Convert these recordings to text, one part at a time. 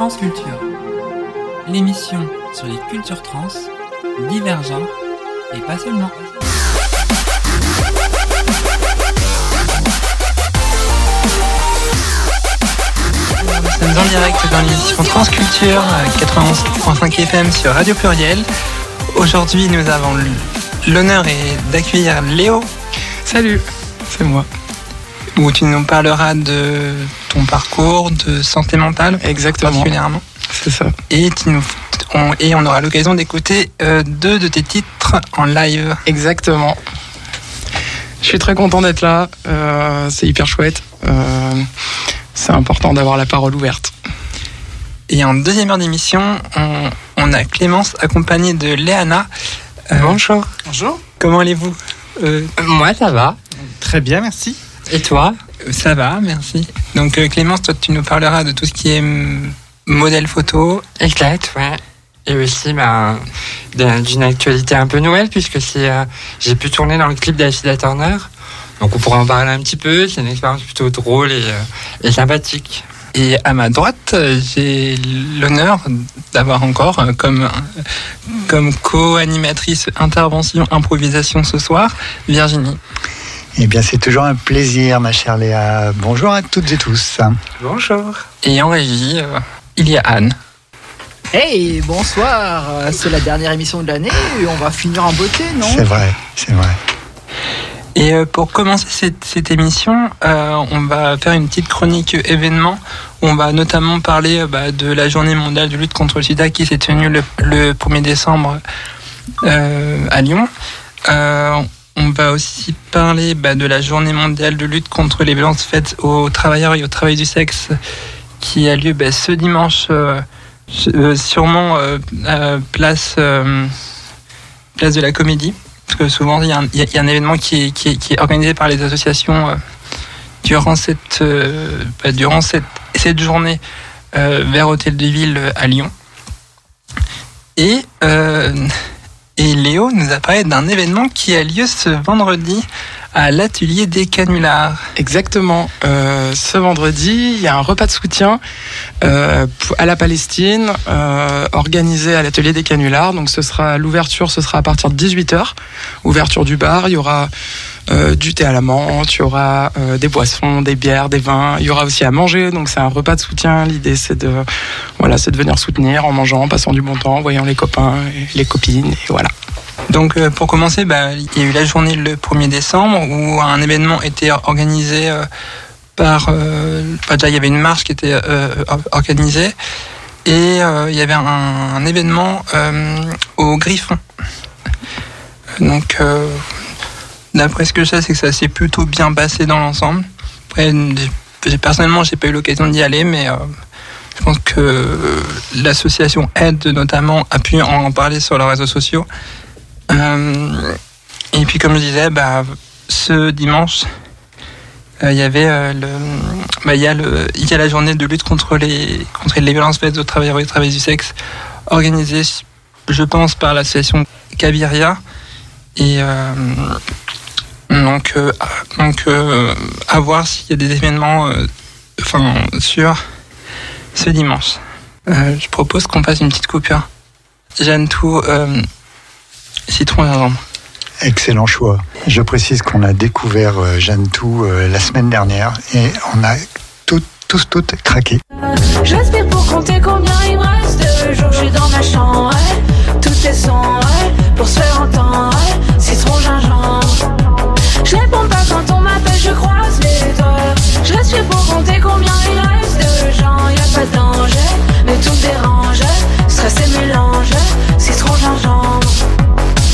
Transculture, l'émission sur les cultures trans, divergentes et pas seulement. Nous sommes en direct dans l'émission Transculture 91.5 FM sur Radio Pluriel. Aujourd'hui, nous avons l'honneur d'accueillir Léo. Salut, c'est moi. Où tu nous parleras de ton parcours de santé mentale. Exactement. Particulièrement. C'est ça. Et, on, et on aura l'occasion d'écouter euh, deux de tes titres en live. Exactement. Je suis très content d'être là. Euh, c'est hyper chouette. Euh, c'est important d'avoir la parole ouverte. Et en deuxième heure d'émission, on, a Clémence accompagnée de Léana. bonjour. Bonjour. Comment allez-vous? Moi, ça va. Très bien, merci. Et toi? Ça va, merci. Donc Clémence, toi, tu nous parleras de tout ce qui est modèle photo. Exact, ouais. Et aussi ben, d'une actualité un peu nouvelle, puisque c'est j'ai pu tourner dans le clip d'Achida Turner. Donc on pourra en parler un petit peu. C'est une expérience plutôt drôle et, et sympathique. Et à ma droite, j'ai l'honneur d'avoir encore comme, comme co-animatrice intervention improvisation ce soir, Virginie. Eh bien, c'est toujours un plaisir, ma chère Léa. Bonjour à toutes et tous. Bonjour. Et en régie, il y a Anne. Hey, bonsoir. C'est la dernière émission de l'année. On va finir en beauté, non? C'est vrai, c'est vrai. Et pour commencer cette, cette émission, euh, on va faire une petite chronique événement. On va notamment parler bah, de la journée mondiale de lutte contre le sida qui s'est tenue le, le, 1er décembre euh, à Lyon. Euh, on va aussi parler bah, de la journée mondiale de lutte contre les violences faites aux travailleurs et au travail du sexe qui a lieu bah, ce dimanche, euh, sûrement euh, place, euh, place de la Comédie. Parce que souvent, il y, a un, événement qui est, organisé par les associations durant, cette, bah, durant cette, cette journée vers Hôtel de Ville à Lyon. Et et Léo nous a parlé d'un événement qui a lieu ce vendredi à l'atelier des canulars. Exactement. Euh, ce vendredi, il y a un repas de soutien euh, à la Palestine euh, organisé à l'atelier des canulars. Donc ce sera l'ouverture, ce sera à partir de 18h. Ouverture du bar, il y aura euh, du thé à la menthe, il y aura euh, des boissons, des bières, des vins. Il y aura aussi à manger. Donc c'est un repas de soutien. L'idée c'est de voilà, de venir soutenir en mangeant, en passant du bon temps, en voyant les copains, et les copines, et voilà. Donc euh, pour commencer, bah, il y a eu la journée le 1er décembre où un événement était organisé par... Bah, déjà il y avait une marche qui était organisée et il y avait un, un événement au Griffon. Donc d'après ce que je sais, c'est que ça s'est plutôt bien passé dans l'ensemble. Personnellement, j'ai pas eu l'occasion d'y aller, mais je pense que l'association Aide notamment a pu en parler sur leurs réseaux sociaux. Euh, et puis comme je disais, bah, ce dimanche, il y avait bah, y a la journée de lutte contre les contre les violences faites aux travailleurs et aux travailleuses du sexe, organisée, je pense, par l'association Caviria. Et euh, donc, euh, donc à voir s'il y a des événements, enfin, sur ce dimanche. je propose qu'on fasse une petite coupure. Jeanne Tout, citron gingembre. Excellent choix. Je précise qu'on a découvert Jeanne Tout la semaine dernière et on a tout, tous toutes craqué. J'aspire pour compter combien il me reste de jours. Je suis dans ma chambre, ouais. tout est son, ouais. pour se faire entendre. Ouais. Je réponds pas quand on m'appelle, je croise les doigts. Je respire pour compter combien il reste de gens. Y a pas de danger, mais tout me dérange. Stress et mélange, citron gingembre.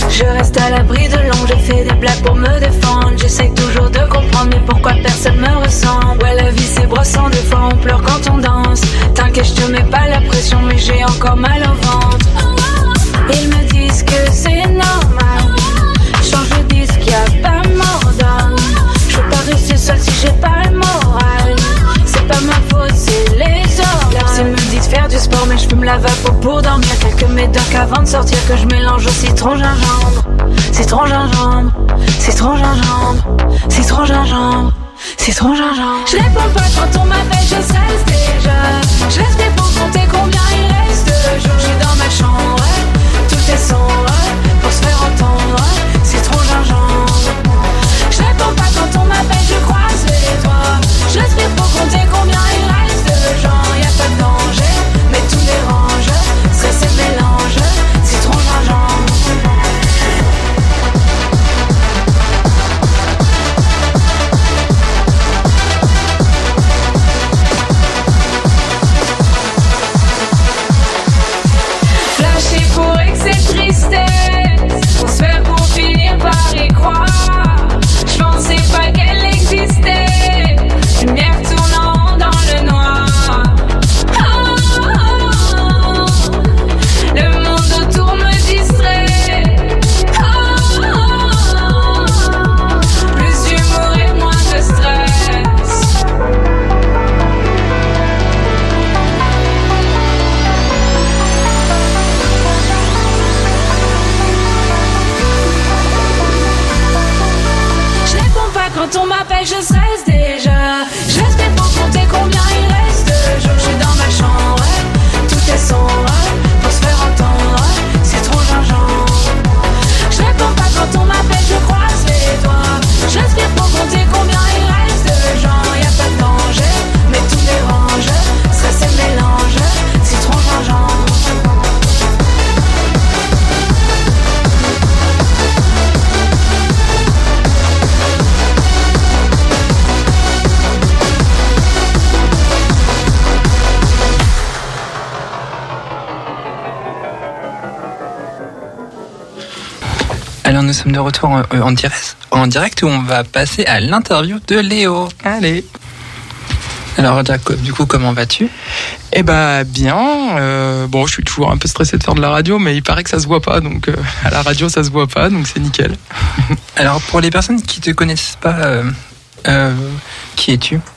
Je reste à l'abri de l'ombre, j'ai fait des blagues pour me défendre. J'essaie toujours de comprendre, mais pourquoi personne me ressemble? Ouais, la vie c'est brossant, des fois on pleure quand on danse. T'inquiète, je te mets pas la pression, mais j'ai encore mal au ventre. Ils me disent que c'est normal. pas le moral. C'est pas ma faute, c'est les hormones. La psy me dit de faire du sport, mais je fume la vapeau pour dormir. Quelques médocs avant de sortir que je mélange au citron gingembre. Citron gingembre, citron gingembre, citron gingembre. Citron gingembre. Je réponds pas quand on m'appelle, je cesse déjà. Je laisse répondre compter combien il reste de jours. Je suis dans ma chambre, tout est sombre pour se faire entendre. Il faut compter combien il reste de gens. y'a pas de danger, mais tout dérange. C'est ces mélanges, c'est tronçage. Flasher pour excès. Alors nous sommes de retour en, en direct, en direct où on va passer à l'interview de Léo. Allez. Alors Jacob, du coup, comment vas-tu? Eh ben bien. euh, bon, je suis toujours un peu stressé de faire de la radio, mais il paraît que ça se voit pas, donc euh, à la radio ça se voit pas, donc c'est nickel. Alors pour les personnes qui te connaissent pas, euh, euh, qui es-tu?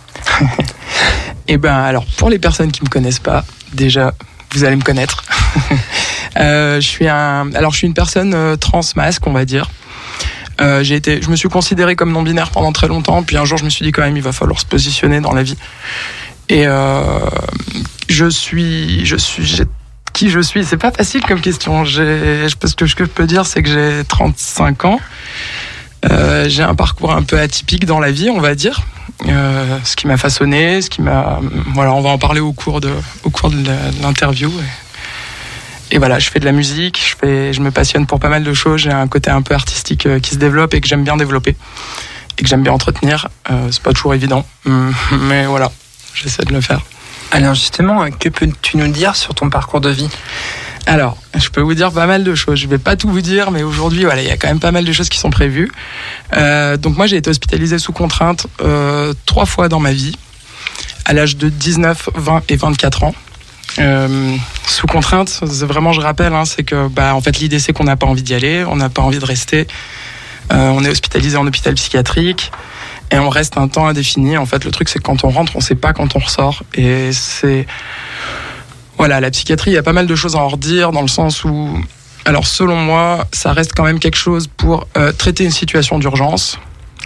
Eh ben alors pour les personnes qui me connaissent pas, déjà vous allez me connaître. Euh, je suis un, alors je suis une personne euh, trans masque, on va dire. Euh, j'ai été, je me suis considéré comme non binaire pendant très longtemps, puis un jour je me suis dit quand même il va falloir se positionner dans la vie. Et euh, je suis, je suis, qui je suis, c'est pas facile comme question. J'ai, parce que ce que je peux dire c'est que j'ai 35 ans. J'ai un parcours un peu atypique dans la vie, on va dire. Ce qui m'a façonné, ce qui m'a, voilà, on va en parler au cours de, au cours de l'interview. Et, voilà, je fais de la musique, je fais, je me passionne pour pas mal de choses. J'ai un côté un peu artistique euh, qui se développe et que j'aime bien développer et que j'aime bien entretenir. Euh, c'est pas toujours évident, Hum, mais voilà, j'essaie de le faire. Alors justement, euh, que peux-tu nous dire sur ton parcours de vie? Alors, je peux vous dire pas mal de choses. Je vais pas tout vous dire, mais aujourd'hui, voilà, il y a quand même pas mal de choses qui sont prévues. Euh, donc moi, j'ai été hospitalisé sous contrainte euh, trois fois dans ma vie, à l'âge de 19, 20 et 24 ans. Euh, sous contrainte, vraiment, je rappelle, hein, c'est que, bah, en fait, l'idée c'est qu'on n'a pas envie d'y aller, on n'a pas envie de rester. Euh, on est hospitalisé en hôpital psychiatrique et on reste un temps indéfini. En fait, le truc c'est que quand on rentre, on sait pas quand on ressort et c'est voilà, la psychiatrie, il y a pas mal de choses à en redire dans le sens où, alors selon moi, ça reste quand même quelque chose pour euh, traiter une situation d'urgence.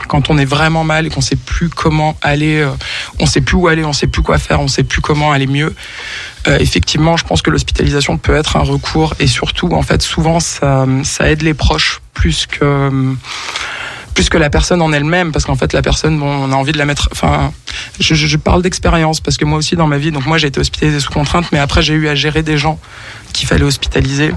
Quand on est vraiment mal et qu'on sait plus comment aller, euh, on sait plus où aller, on sait plus quoi faire, on sait plus comment aller mieux. Euh, effectivement, je pense que l'hospitalisation peut être un recours et surtout, en fait, souvent ça, ça aide les proches plus que plus que la personne en elle-même, parce qu'en fait la personne, bon, on a envie de la mettre. Enfin, je, je- parle d'expérience parce que moi aussi dans ma vie, donc moi j'ai été hospitalisé sous contrainte, mais après j'ai eu à gérer des gens qu'il fallait hospitaliser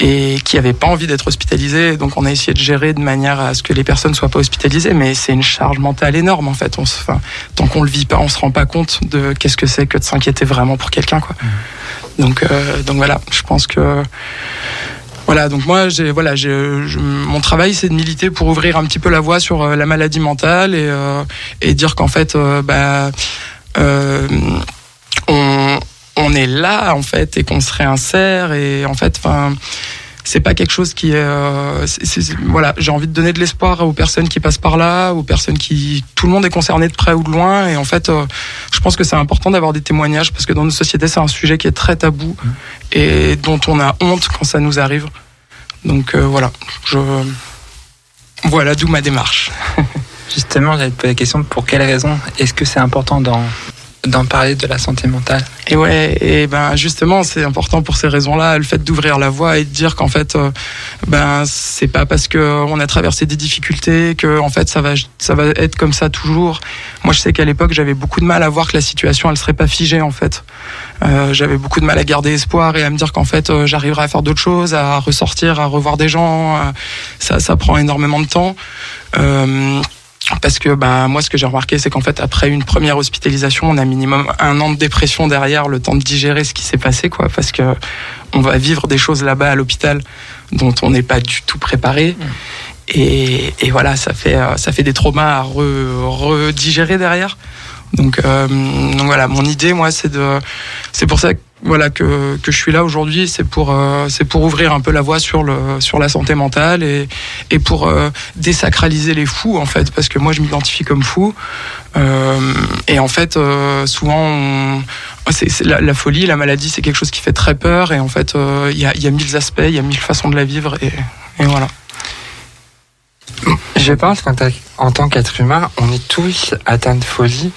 et qui n'avaient pas envie d'être hospitalisés. Donc on a essayé de gérer de manière à ce que les personnes soient pas hospitalisées, mais c'est une charge mentale énorme en fait. On se, enfin, tant qu'on le vit pas, on se rend pas compte de qu'est-ce que c'est que de s'inquiéter vraiment pour quelqu'un, quoi. Donc, euh, donc voilà, je pense que voilà, donc moi, j'ai, voilà, j'ai, je- mon travail, c'est de militer pour ouvrir un petit peu la voie sur euh, la maladie mentale et, euh, et dire qu'en fait, bah, on, on est là en fait et qu'on se réinsère et en fait, enfin, c'est pas quelque chose qui est, euh, voilà, j'ai envie de donner de l'espoir aux personnes qui passent par là, aux personnes qui, tout le monde est concerné de près ou de loin et en fait, euh, je pense que c'est important d'avoir des témoignages parce que dans nos sociétés, c'est un sujet qui est très tabou et dont on a honte quand ça nous arrive. Donc euh, voilà, je voilà d'où ma démarche. Justement, j'allais te poser la question pour quelles raisons est-ce que c'est important d'en d'en parler de la santé mentale Et ouais, et ben justement, c'est important pour ces raisons-là, le fait d'ouvrir la voie et de dire qu'en fait, euh, ben c'est pas parce que on a traversé des difficultés que en fait ça va ça va être comme ça toujours. Moi, je sais qu'à l'époque, j'avais beaucoup de mal à voir que la situation elle serait pas figée en fait. Euh, j'avais beaucoup de mal à garder espoir et à me dire qu'en fait, euh, j'arriverais à faire d'autres choses, à ressortir, à revoir des gens. Ça, ça prend énormément de temps. Parce que bah, moi, ce que j'ai remarqué, c'est qu'en fait, après une première hospitalisation, on a minimum un an de dépression derrière, le temps de digérer ce qui s'est passé, quoi, parce que on va vivre des choses là-bas à l'hôpital dont on n'est pas du tout préparé. Et, et voilà, ça fait, euh, ça fait des traumas à re- redigérer derrière. Donc, euh, donc voilà, mon idée, moi, c'est de, c'est pour ça que, voilà que, que je suis là aujourd'hui, c'est pour, euh, c'est pour ouvrir un peu la voie sur le, sur la santé mentale et, et pour euh, désacraliser les fous en fait, parce que moi je m'identifie comme fou. Euh, et en fait, euh, souvent, on- c'est, c'est la, folie, la maladie, c'est quelque chose qui fait très peur. Et en fait, euh, il y, a, y a mille aspects, il y a mille façons de la vivre. Et, et voilà. Je pense qu'en ta- en tant qu'être humain, on est tous atteints de folie.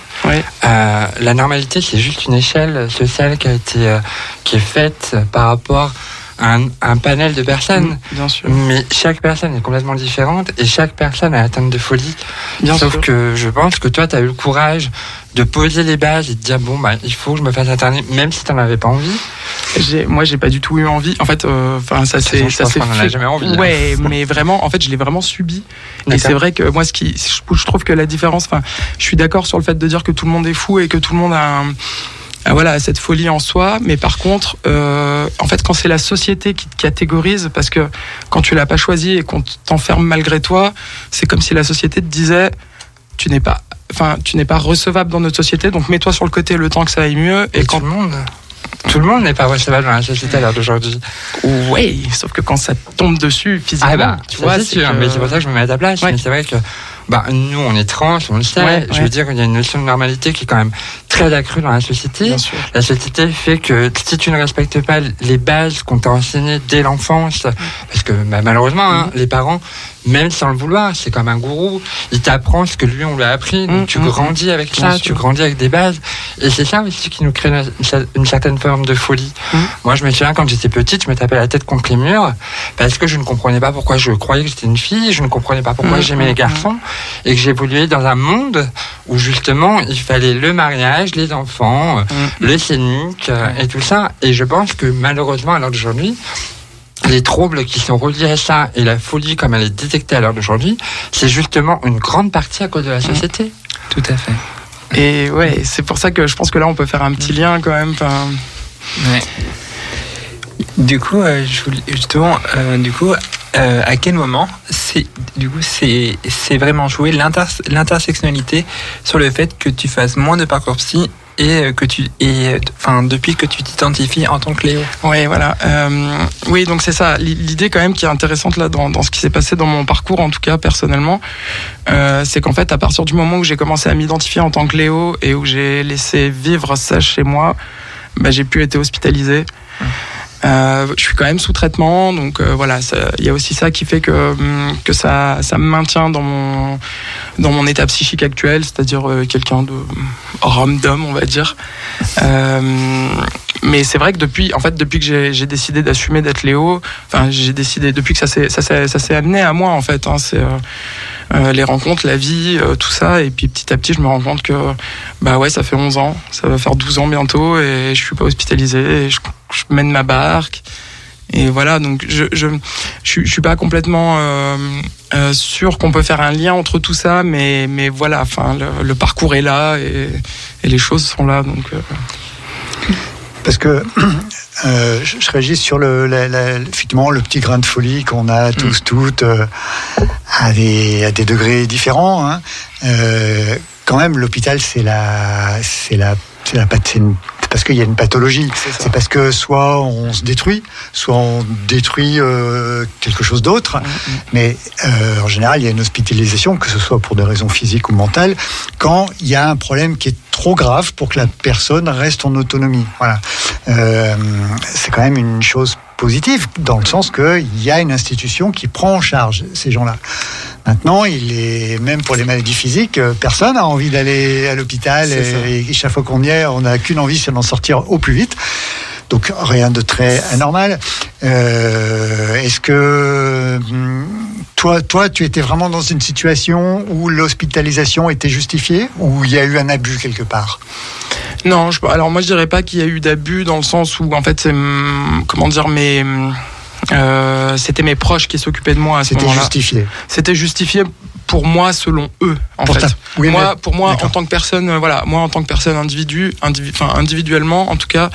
Euh, la normalité, c'est juste une échelle sociale qui a été, euh, qui est faite par rapport un, un panel de personnes. Bien sûr. Mais chaque personne est complètement différente et chaque personne est atteinte de folie. Bien Sauf sûr. que je pense que toi, tu as eu le courage de poser les bases et de dire bon, bah, il faut que je me fasse interner, même si tu n'en avais pas envie. Moi, j'ai pas du tout eu envie. En fait, euh, enfin, ça toute c'est, ça a fait. jamais envie, hein. Ouais, mais vraiment, en fait, je l'ai vraiment subi. Et c'est vrai que moi, ce qui, je trouve que la différence, enfin, je suis d'accord sur le fait de dire que tout le monde est fou et que tout le monde a un, voilà, à cette folie en soi. Mais par contre, euh, en fait, quand c'est la société qui te catégorise, parce que quand tu l'as pas choisi et qu'on t'enferme malgré toi, c'est comme si la société te disait, tu n'es pas, enfin, tu n'es pas recevable dans notre société, donc mets-toi sur le côté le temps que ça aille mieux. Et, Et quand tout le monde. Tout le monde n'est pas recevable dans la société à l'heure d'aujourd'hui. Ouais, sauf que quand ça tombe dessus physiquement, Ah bah, tu vois, c'est c'est sûr, que- mais c'est pour ça que je me mets à ta place. Ouais. Mais c'est vrai que bah, nous, on est trans, on le sait. Ouais, je ouais. veux dire, il y a une notion de normalité qui est quand même très accrue dans la société. La société fait que si tu ne respectes pas les bases qu'on t'a enseignées dès l'enfance, parce que bah, malheureusement, hein, les parents, même sans le vouloir, c'est comme un gourou, il t'apprend ce que lui on lui a appris, donc Mm, tu mm, grandis avec ça, sûr. tu grandis avec des bases, et c'est ça aussi qui nous crée une, une certaine forme de folie. Mm. Moi, je me souviens quand j'étais petite, je me tapais la tête contre les murs parce que je ne comprenais pas pourquoi je croyais que j'étais une fille, je ne comprenais pas pourquoi Mm, j'aimais mm, les garçons et que j'évoluais dans un monde où justement il fallait le mariage, les enfants, Mm. le scénique euh, et tout ça. Et je pense que malheureusement, à l'heure d'aujourd'hui, les troubles qui sont reliés à ça et la folie comme elle est détectée à l'heure d'aujourd'hui, c'est justement une grande partie à cause de la société. Tout à fait. Et ouais, c'est pour ça que je pense que là, on peut faire un petit lien quand même. enfin, Ouais. Du coup, euh, je voulais justement, euh, du coup, euh, à quel moment c'est, du coup, c'est, c'est vraiment jouer l'inter, l'intersectionnalité sur le fait que tu fasses moins de parcours psy et euh, que tu, et, euh, enfin, depuis que tu t'identifies en tant que Léo. Ouais, voilà. Euh, oui, donc c'est ça. L'idée quand même qui est intéressante là dans, dans ce qui s'est passé dans mon parcours, en tout cas personnellement, euh, c'est qu'en fait, à partir du moment où j'ai commencé à m'identifier en tant que Léo et où j'ai laissé vivre ça chez moi, bah, j'ai pu être hospitalisé. Euh, je suis quand même sous traitement, donc euh, voilà, il y a aussi ça qui fait que, hum, que ça, ça me maintient dans mon, dans mon état psychique actuel, c'est-à-dire euh, quelqu'un de random, on va dire. Euh, mais c'est vrai que depuis, en fait, depuis que j'ai décidé d'assumer d'être Léo, enfin, j'ai décidé depuis que ça s'est amené à moi en fait. Hein, c'est euh, euh, les rencontres, la vie, euh, tout ça, et puis petit à petit, je me rends compte que bah ouais, ça fait 11 ans, ça va faire 12 ans bientôt, et je suis pas hospitalisé, et je, je mène ma barque. Et voilà, donc je je, je, suis- je suis pas complètement euh, euh, sûr qu'on peut faire un lien entre tout ça, mais mais voilà, enfin le, le parcours est là et, et les choses sont là, donc. euh, Parce que euh, je, je réagis sur le, la- la- effectivement, le petit grain de folie qu'on a tous, toutes, à, des, à des degrés différents. hein. Quand même, l'hôpital, c'est la, c'est la, c'est parce qu'il y a une pathologie. C'est parce que soit on se détruit, soit on détruit euh, quelque chose d'autre. Mais euh, en général, il y a une hospitalisation, que ce soit pour des raisons physiques ou mentales, quand il y a un problème qui est trop grave pour que la personne reste en autonomie. Voilà. Euh, c'est quand même une chose positive, dans le sens qu'il y a une institution qui prend en charge ces gens-là. Maintenant, il est même pour les maladies physiques, euh, personne n'a envie d'aller à l'hôpital et, et chaque fois qu'on y est, on n'a qu'une envie, c'est d'en sortir au plus vite. Donc rien de très anormal. Euh, Est-ce que hum, toi, toi, tu étais vraiment dans une situation où l'hospitalisation était justifiée ou il y a eu un abus quelque part? Non, je, alors moi je dirais pas qu'il y a eu d'abus dans le sens où en fait c'est hum, comment dire mes hum, euh, c'était mes proches qui s'occupaient de moi à ce C'était justifié. C'était justifié pour moi selon eux en Pour fait. ta- oui, moi, mais- pour moi en tant que personne, euh, voilà, moi en tant que personne individu, indivi- enfin individuellement en tout cas,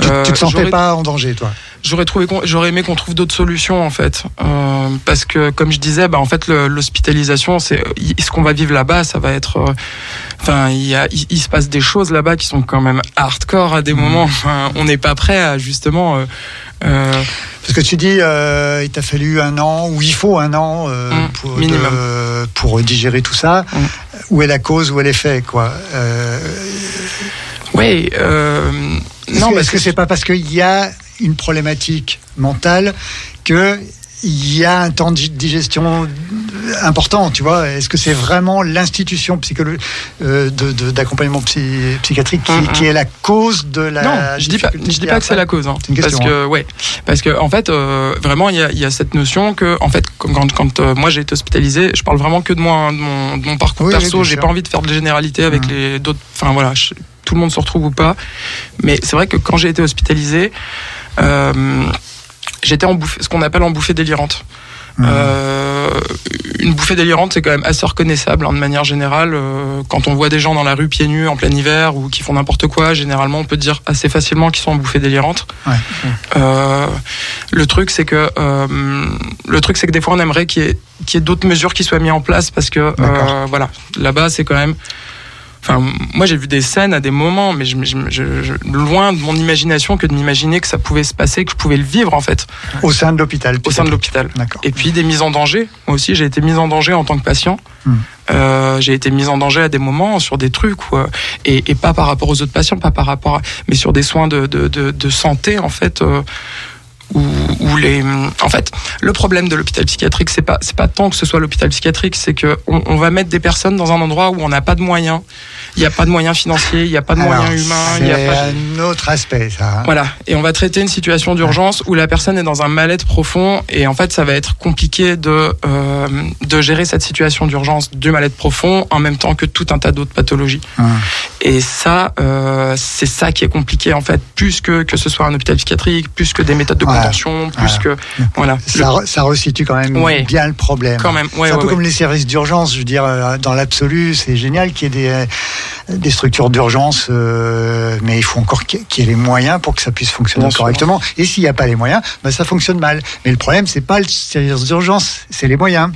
Tu, euh, tu te sentais j'aurais- pas en danger, toi? J'aurais trouvé, j'aurais aimé qu'on trouve d'autres solutions en fait, Euh, parce que comme je disais, bah en fait l'hospitalisation, c'est ce qu'on va vivre là-bas, ça va être, euh, enfin il y a, il, il se passe des choses là-bas qui sont quand même hardcore à des moments. Enfin, on n'est pas prêt à justement. euh, euh, Parce que tu dis, euh, il t'a fallu un an, ou il faut un an euh, Mm, pour, minimum. de- pour digérer tout ça. Mm. Où est la cause, où est l'effet, quoi Euh, euh, Est-ce non, que- parce que c'est pas parce qu'il y a une problématique mentale que il y a un temps de digestion important, tu vois Est-ce que c'est vraiment l'institution euh, d'accompagnement psy- psychiatrique qui, Mm, mm. qui est la cause de la non, je dis pas, je dis pas que c'est la cause. Hein, C'est une parce que ouais, parce que en fait, euh, vraiment, il y a, il y a cette notion que en fait, quand, euh, moi j'ai été hospitalisé, je parle vraiment que de moi, hein, de mon, de mon parcours Oui, oui, perso. bien J'ai pas envie de faire de généralité avec Mhm. les d'autres. Enfin voilà, je- tout le monde se retrouve ou pas. Mais c'est vrai que quand j'ai été hospitalisé, euh, j'étais en bouffée, ce qu'on appelle en bouffée délirante. Mhm. Euh, une bouffée délirante, c'est quand même assez reconnaissable hein, de manière générale. Euh, quand on voit des gens dans la rue pieds nus en plein hiver ou qui font n'importe quoi, généralement, on peut dire assez facilement qu'ils sont en bouffée délirante. Ouais. Euh, le truc, c'est que euh, le truc, c'est que des fois, on aimerait qu'il y ait, ait d'autres mesures qui soient mises en place parce que euh, voilà, là-bas, c'est quand même. Enfin, moi, j'ai vu des scènes à des moments, mais je, je- je- je- loin de mon imagination que de m'imaginer que ça pouvait se passer, que je pouvais le vivre en fait Au sein de l'hôpital. au sein de l'hôpital. D'accord. Et puis des mises en danger. Moi aussi, j'ai été mise en danger en tant que patient. Hmm. Euh, j'ai été mise en danger à des moments sur des trucs euh, et, et pas par rapport aux autres patients, pas par rapport, à, mais sur des soins de, de, de, de santé en fait. euh, où, les, en fait, le problème de l'hôpital psychiatrique, c'est pas, c'est pas tant que ce soit l'hôpital psychiatrique, c'est que on, on va mettre des personnes dans un endroit où on n'a pas de moyens. Il n'y a pas de moyens financiers, il n'y a pas de Alors, moyens humains, il n'y a C'est pas. un autre aspect, ça. hein. Voilà, et on va traiter une situation d'urgence où la personne est dans un mal-être profond et en fait ça va être compliqué de, euh, de gérer cette situation d'urgence du mal-être profond en même temps que tout un tas d'autres pathologies. Hum. Et ça, euh, c'est ça qui est compliqué en fait, plus que que ce soit un hôpital psychiatrique, plus que des méthodes de Voilà. contention, plus Voilà. que voilà. Ça, re- ça resitue quand même Ouais. bien le problème. Quand même, ouais, c'est un ouais, peu comme les services d'urgence. Je veux dire, euh, dans l'absolu, c'est génial qu'il y ait des, des structures d'urgence, euh, mais il faut encore qu'il y ait- les moyens pour que ça puisse fonctionner Bien sûr. correctement. Et s'il n'y a pas les moyens, bah, ça fonctionne mal. Mais le problème, c'est pas le service d'urgence, c'est les moyens.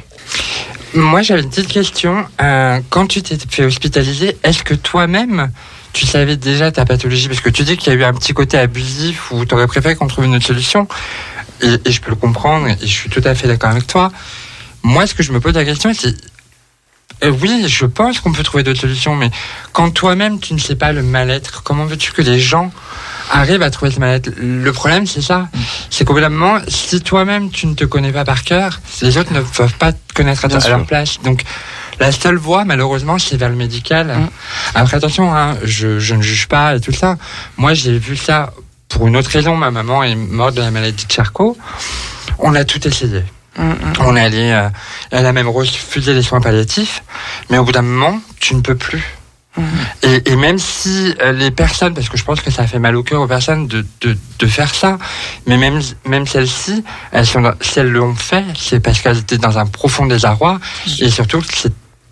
Moi, j'avais une petite question. Euh, quand tu t'es fait hospitaliser, est-ce que toi-même, tu savais déjà ta pathologie? Parce que tu dis qu'il y a eu un petit côté abusif où tu aurais préféré qu'on trouve une autre solution. Et, et je peux le comprendre et je suis tout à fait d'accord avec toi. Moi, ce que je me pose la question, c'est. Euh, oui, je pense qu'on peut trouver d'autres solutions, mais quand toi-même tu ne sais pas le mal-être, comment veux-tu que les gens arrivent à trouver ce mal-être? Le problème, c'est ça. C'est qu'au bout d'un moment, si toi-même tu ne te connais pas par cœur, les autres ne peuvent pas te connaître à, leur place. Donc, la seule voie, malheureusement, c'est vers le médical. Mm. Après, attention, hein, je, je ne juge pas et tout ça. Moi, j'ai vu ça pour une autre raison. Ma maman est morte de la maladie de Charcot. On a tout essayé. Mm, mm. On est allé, euh, elle a même refusé les soins palliatifs, mais au bout d'un moment, tu ne peux plus. Mhm. Et, et même si euh, les personnes, parce que je pense que ça fait mal au cœur aux personnes de, de, de faire ça, mais même, même celles-ci, elles sont si elles l'ont fait, c'est parce qu'elles étaient dans un profond désarroi, et surtout que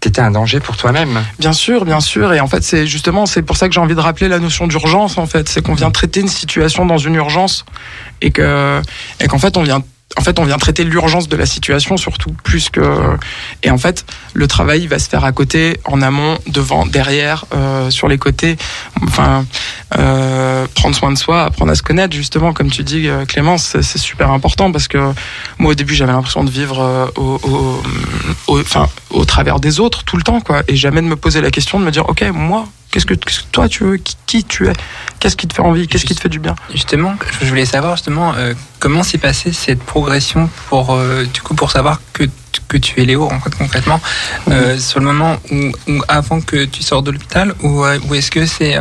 c'était un danger pour toi-même. Bien sûr, bien sûr. Et en fait, c'est justement, c'est pour ça que j'ai envie de rappeler la notion d'urgence. En fait, c'est qu'on vient traiter une situation dans une urgence et que, et qu'en fait, on vient, en fait, on vient traiter l'urgence de la situation surtout, plus que. Et en fait, le travail il va se faire à côté, en amont, devant, derrière, euh, sur les côtés. Enfin, euh, prendre soin de soi, apprendre à se connaître, justement, comme tu dis, euh, Clémence, c'est c'est super important parce que moi, au début, j'avais l'impression de vivre euh, au, au, au- enfin, au travers des autres tout le temps, quoi, et jamais de me poser la question de me dire, ok, moi, qu'est-ce que, qu'est-ce que toi tu veux, qui, qui tu es, qu'est-ce qui te fait envie, qu'est-ce qui te fait du bien? Justement, je voulais savoir justement euh, comment s'est passée cette progression pour euh, du coup pour savoir que que tu es Léo en fait concrètement. Euh, sur le moment où, où avant que tu sors de l'hôpital ou, ou est-ce que c'est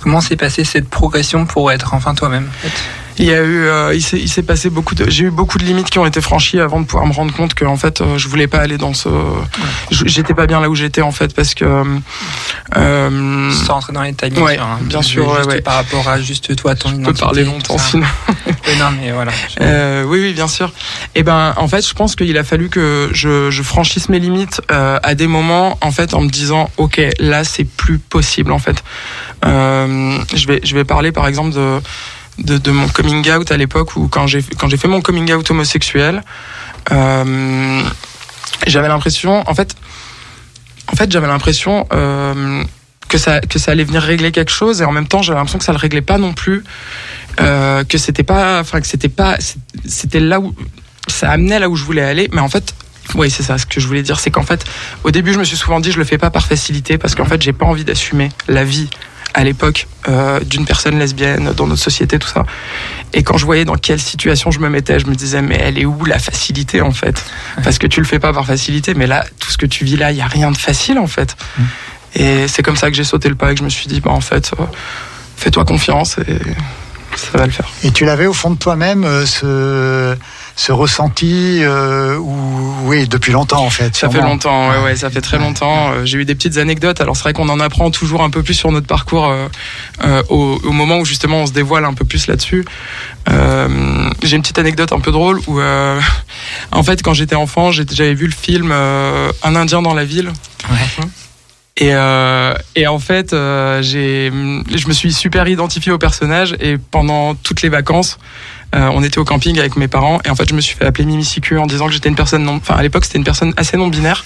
comment s'est passée cette progression pour être enfin toi-même en fait? Il y a eu, euh, il s'est, il s'est passé beaucoup de, j'ai eu beaucoup de limites qui ont été franchies avant de pouvoir me rendre compte que en fait, euh, je voulais pas aller dans ce, j'étais pas bien là où j'étais en fait parce que, euh, sans rentrer dans les bien ouais, sûr, hein. bien sûr, juste ouais. par rapport à juste toi ton je peux parler longtemps sinon. Non mais voilà Euh, oui, oui, bien sûr. Et ben, en fait, je pense qu'il a fallu que je, je franchisse mes limites euh, à des moments, en fait, en me disant, ok, là, c'est plus possible, en fait. Euh, je vais, je vais parler, par exemple, de de, mon coming out à l'époque où quand j'ai quand j'ai fait mon coming out homosexuel, euh, j'avais l'impression, en fait, en fait, j'avais l'impression euh, que ça que ça allait venir régler quelque chose et en même temps, j'avais l'impression que ça le réglait pas non plus euh, que c'était pas enfin que c'était pas c'était là où ça amenait là où je voulais aller. Mais en fait oui c'est ça ce que je voulais dire c'est qu'en fait au début je me suis souvent dit je le fais pas par facilité parce qu'en fait j'ai pas envie d'assumer la vie à l'époque euh, d'une personne lesbienne dans notre société tout ça. Et quand je voyais dans quelle situation je me mettais je me disais mais elle est où la facilité en fait? Parce que tu le fais pas par facilité mais là tout ce que tu vis là il y a rien de facile en fait. Et c'est comme ça que j'ai sauté le pas et que je me suis dit bah en fait euh, fais-toi confiance et ça va le faire. Et tu l'avais au fond de toi-même, euh, ce, ce ressenti, euh, où, oui, depuis longtemps en fait. Ça fait longtemps, ouais, ouais, ça fait très longtemps. Euh, J'ai eu des petites anecdotes. Alors c'est vrai qu'on en apprend toujours un peu plus sur notre parcours euh, euh, au, au moment où justement on se dévoile un peu plus là-dessus. Euh, J'ai une petite anecdote un peu drôle où En fait, quand j'étais enfant, j'avais vu le film Un Indien dans la ville. Et, euh, et en fait, euh, je me suis super identifié au personnage et pendant toutes les vacances, euh, on était au camping avec mes parents et en fait, je me suis fait appeler Mimi Siku en disant que j'étais une personne non, enfin à l'époque c'était une personne assez non binaire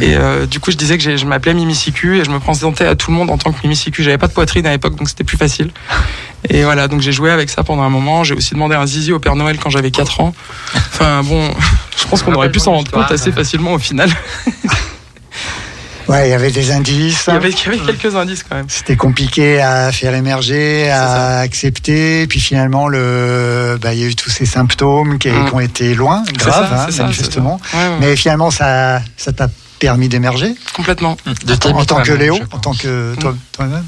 et euh, du coup je disais que je m'appelais Mimi Siku et je me présentais à tout le monde en tant que Mimi Siku. J'avais pas de poitrine à l'époque donc c'était plus facile. Et voilà, donc j'ai joué avec ça pendant un moment. J'ai aussi demandé un zizi au Père Noël quand j'avais 4 ans. Enfin bon, je pense qu'on aurait pu s'en rendre compte assez facilement au final. Ouais, il y avait des indices. Il y avait, il y avait quelques indices quand même. C'était compliqué à faire émerger, à accepter. Puis finalement, le, bah, il y a eu tous ces symptômes qui, Mm. qui ont été loin, graves, hein, c'est ça, manifestement. c'est ça. Ouais, ouais, Mais finalement, ça, ça t'a permis d'émerger complètement. De en, t'aimer en tant que Léo, en tant que toi- toi-même.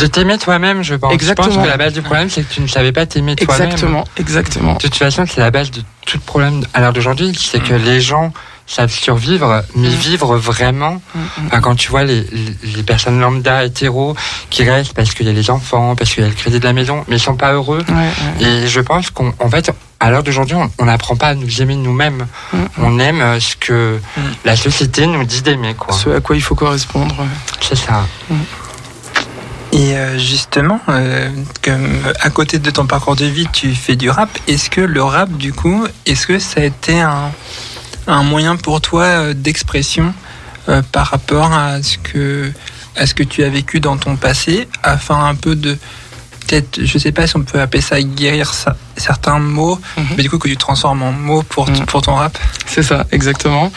De t'aimer toi-même, je pense. Exactement. Je pense que la base du problème, c'est que tu ne savais pas t'aimer toi-même. Exactement, exactement. De toute façon, c'est la base de tout problème à l'heure d'aujourd'hui, c'est que les gens savent survivre, mais Mm. vivre vraiment. Mm, mm. Enfin, quand tu vois les, les- personnes lambda, hétéros, qui restent parce qu'il y a les enfants, parce qu'il y a le crédit de la maison, mais ils sont pas heureux. Ouais, ouais. Et je pense qu'en en fait, à l'heure d'aujourd'hui, on- n'apprend pas à nous aimer nous-mêmes. On aime euh, ce que la société nous dit d'aimer, quoi. Ce à quoi il faut correspondre. C'est ça. Et euh, justement, euh, comme à côté de ton parcours de vie, tu fais du rap. Est-ce que le rap, du coup, est-ce que ça a été un, un moyen pour toi euh, d'expression euh, par rapport à ce que à ce que tu as vécu dans ton passé, afin un peu de peut-être, je sais pas si on peut appeler ça guérir ça- certains mots, Mhm. mais du coup que tu transformes en mots pour Mhm. pour ton rap. C'est ça, exactement.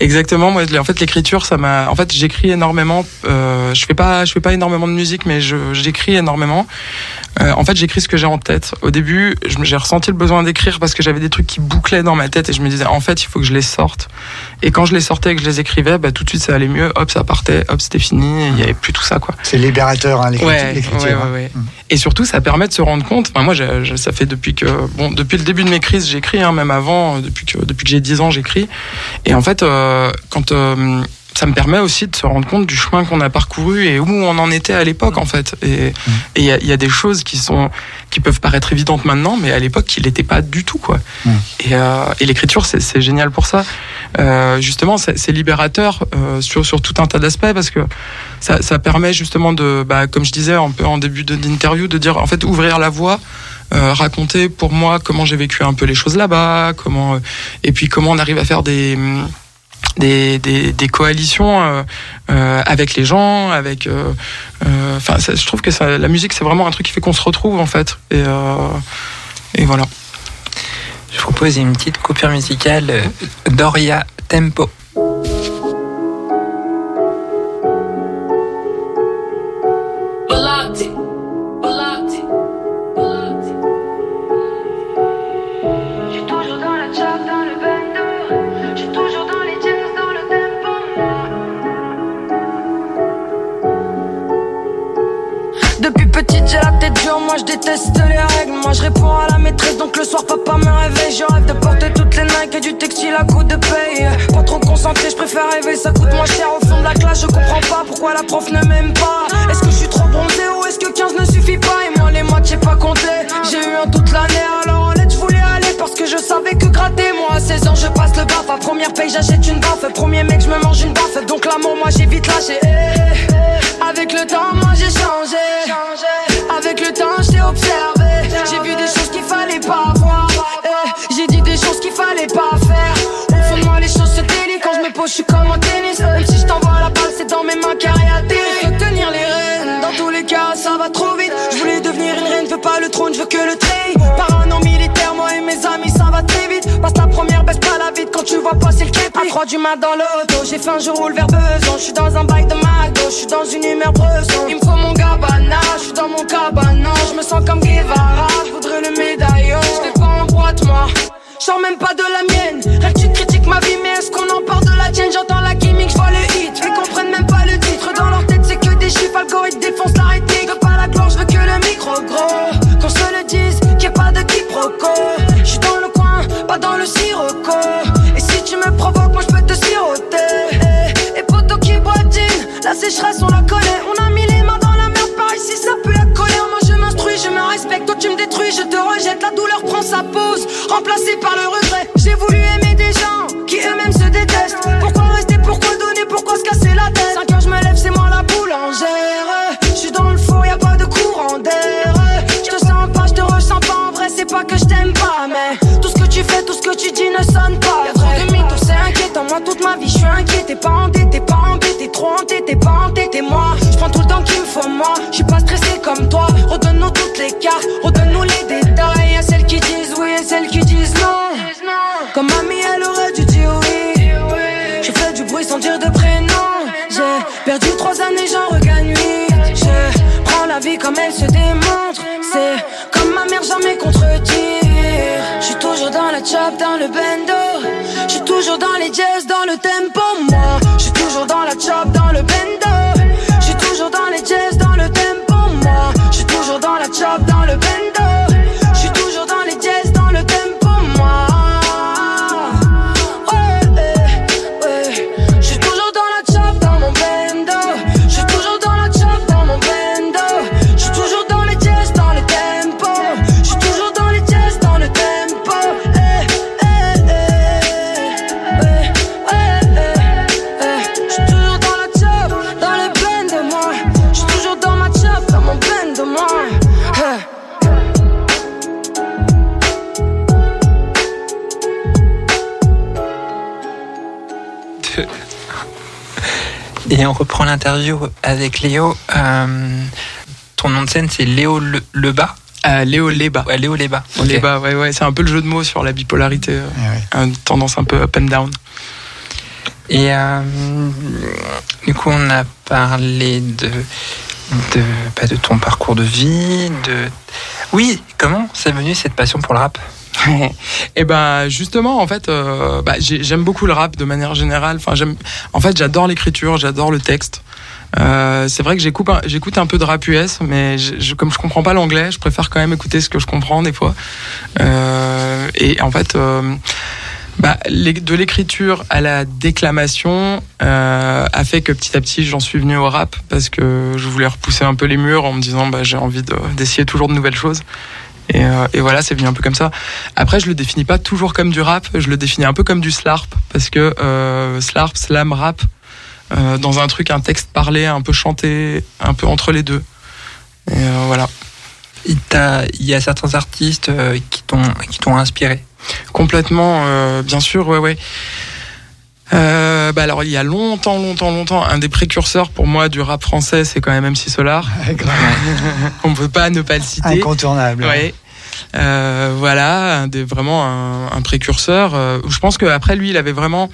Exactement. Moi, en fait, l'écriture, ça m'a. En fait, j'écris énormément. Euh, je fais pas, je fais pas énormément de musique, mais j'écris énormément. Euh, en fait, j'écris ce que j'ai en tête. Au début, j'ai ressenti le besoin d'écrire parce que j'avais des trucs qui bouclaient dans ma tête et je me disais, en fait, il faut que je les sorte. Et quand je les sortais et que je les écrivais, bah, tout de suite, ça allait mieux. Hop, ça partait. Hop, c'était fini. Il y avait plus tout ça, quoi. C'est libérateur, hein, l'écriture. Ouais, l'écriture, ouais, hein. ouais, ouais. Mm. Et surtout, ça permet de se rendre compte. Enfin, moi, ça fait depuis que, bon, depuis le début de mes crises, j'écris, hein, même avant, euh, depuis que, depuis que j'ai 10 ans, j'écris. Et en fait, euh, quand euh, ça me permet aussi de se rendre compte du chemin qu'on a parcouru et où on en était à l'époque, en fait. Et il y a, il y a des choses qui sont, qui peuvent paraître évidentes maintenant, mais à l'époque, il n'était pas du tout, quoi. Et, euh, et l'écriture, c'est génial pour ça. Euh, justement, c'est libérateur euh, sur, sur tout un tas d'aspects parce que ça, ça permet justement de, bah, comme je disais un peu en début d'interview, de dire en fait ouvrir la voie, euh, raconter pour moi comment j'ai vécu un peu les choses là-bas, comment euh, et puis comment on arrive à faire des des, des, coalitions euh, euh, avec les gens, avec. euh, Enfin, je trouve que la musique c'est vraiment un truc qui fait qu'on se retrouve en fait. Et, voilà. Je propose une petite coupure musicale. Doria Tempo. Déteste les règles. Moi je réponds à la maîtresse donc le soir papa me réveille. Je rêve de porter toutes les Nike et du textile à coup de paye. Pas trop concentré, je préfère rêver, ça coûte moins cher au fond de la classe Je comprends pas pourquoi la prof ne m'aime pas. Est-ce que je suis trop bronzé ou est-ce que 15 ne suffit pas? Et moi les mois j'ai pas compté. J'ai eu un toute l'année alors en lettres je voulais aller Parce que je savais que gratter. Moi à 16 ans je passe le baf À première paye j'achète une baffe. Premier mec je me mange une baffe. Donc l'amour moi j'ai vite lâché. Avec le temps moi j'ai changé avec le temps, je t'ai observé. J'ai vu des choses qu'il fallait pas voir. Eh, J'ai dit des choses qu'il fallait pas faire. Au fond de moi, les choses se délient. Quand je me pose, je suis comme en tennis. Même si je t'envoie la balle, c'est dans mes mains carré à Faut tenir les rênes. Dans tous les cas, ça va trop vite. Je voulais devenir une reine, veux pas le trône, je veux que le treillis. Par un an militaire, moi et mes amis, ça va très vite. Passe la première, baisse pas la vite quand tu vois passer le À 3 du mat dans l'auto, j'ai faim, je roule vers besoin. Je suis dans un bail de McDo, je suis dans une humeur bresson. Il me faut mon gabana, je suis dans mon cabanon. Je me sens comme Guevara, je voudrais le médaillon. Je pas en boîte, moi. Je sors même pas de la mienne. Rêve, tu critiques ma vie, mais est-ce qu'on en parle de la tienne? J'entends la gimmick, je vois le hit. Ils comprennent même pas le titre. Dans leur tête, c'est que des chiffres. Algorithme défonce la rétique. Je veux pas la gloire, je veux que le micro gros. Qu'on se le dise, qu'il n'y ait pas de quiproquo. sécheresse, on la connaît. On a mis les mains dans la merde, par ici ça pue la colère. Moi je m'instruis, je me respecte, toi tu me détruis, je te rejette. La douleur prend sa pause, remplacée par le regret. J'ai voulu aimer des gens qui eux-mêmes se détestent. Pourquoi rester, pourquoi donner, pourquoi se casser la tête? 5 heures, je me lève, c'est moi la boulangère. Je suis dans le four, y a pas de courant d'air. Je te sens pas, je te ressens pas, en vrai c'est pas que je t'aime pas, mais tout ce que tu fais, tout ce que tu dis ne sonne pas ma vie, je suis inquiet. pas endetté, pas embêté, trop entêté, pas entêté. Moi, je prends tout le temps qu'il me faut, moi. Je suis pas stressé comme toi. Redonne-nous toutes les cartes, redonne-nous les détails. Y'a celles qui disent oui et celles qui disent non. Comme mamie, elle aurait dû dire oui. Je fais du bruit sans dire de prénom. J'ai perdu trois années, j'en regagne huit. Je prends la vie comme elle se démontre. C'est comme ma mère, jamais contredire. Je suis toujours dans la chop, dans le bendo. Toujours dans les jazz, dans le tempo. Moi, on reprend l'interview avec Léo. Euh, ton nom de scène, c'est Léo Le- Lebas? Euh, Léo Leba. Ouais, Léo. Leba, ouais, ouais. C'est un peu le jeu de mots sur la bipolarité. euh, ouais. une tendance un peu up and down. Et euh, du coup, on a parlé de, de, bah, de ton parcours de vie. De... Oui, comment c'est venu cette passion pour le rap? Et ben justement, en fait, euh, bah, j'ai- j'aime beaucoup le rap de manière générale. Enfin, j'aime. En fait, j'adore l'écriture, j'adore le texte. Euh, c'est vrai que j'écoute un, j'écoute un peu de rap US, mais je, comme je comprends pas l'anglais, je préfère quand même écouter ce que je comprends des fois. Euh, et en fait, bah, de l'écriture à la déclamation a fait que petit à petit j'en suis venu au rap parce que je voulais repousser un peu les murs en me disant bah, j'ai envie de- d'essayer toujours de nouvelles choses. Et, euh, et voilà, c'est venu un peu comme ça. Après, je le définis pas toujours comme du rap, je le définis un peu comme du slarp, parce que euh, slarp, slam, rap, euh, dans un truc, un texte parlé, un peu chanté, un peu entre les deux. Et euh, voilà. Il y a certains artistes euh, qui t'ont qui t'ont inspiré? Complètement, euh, bien sûr, ouais, ouais. Euh, bah alors il y a longtemps, longtemps, longtemps, un des précurseurs pour moi du rap français, c'est quand même MC Solar. Ouais. On peut pas ne pas le citer. Incontournable. Ouais. Euh, voilà, un des, vraiment un, un précurseur. Euh, je pense qu'après lui, il avait vraiment,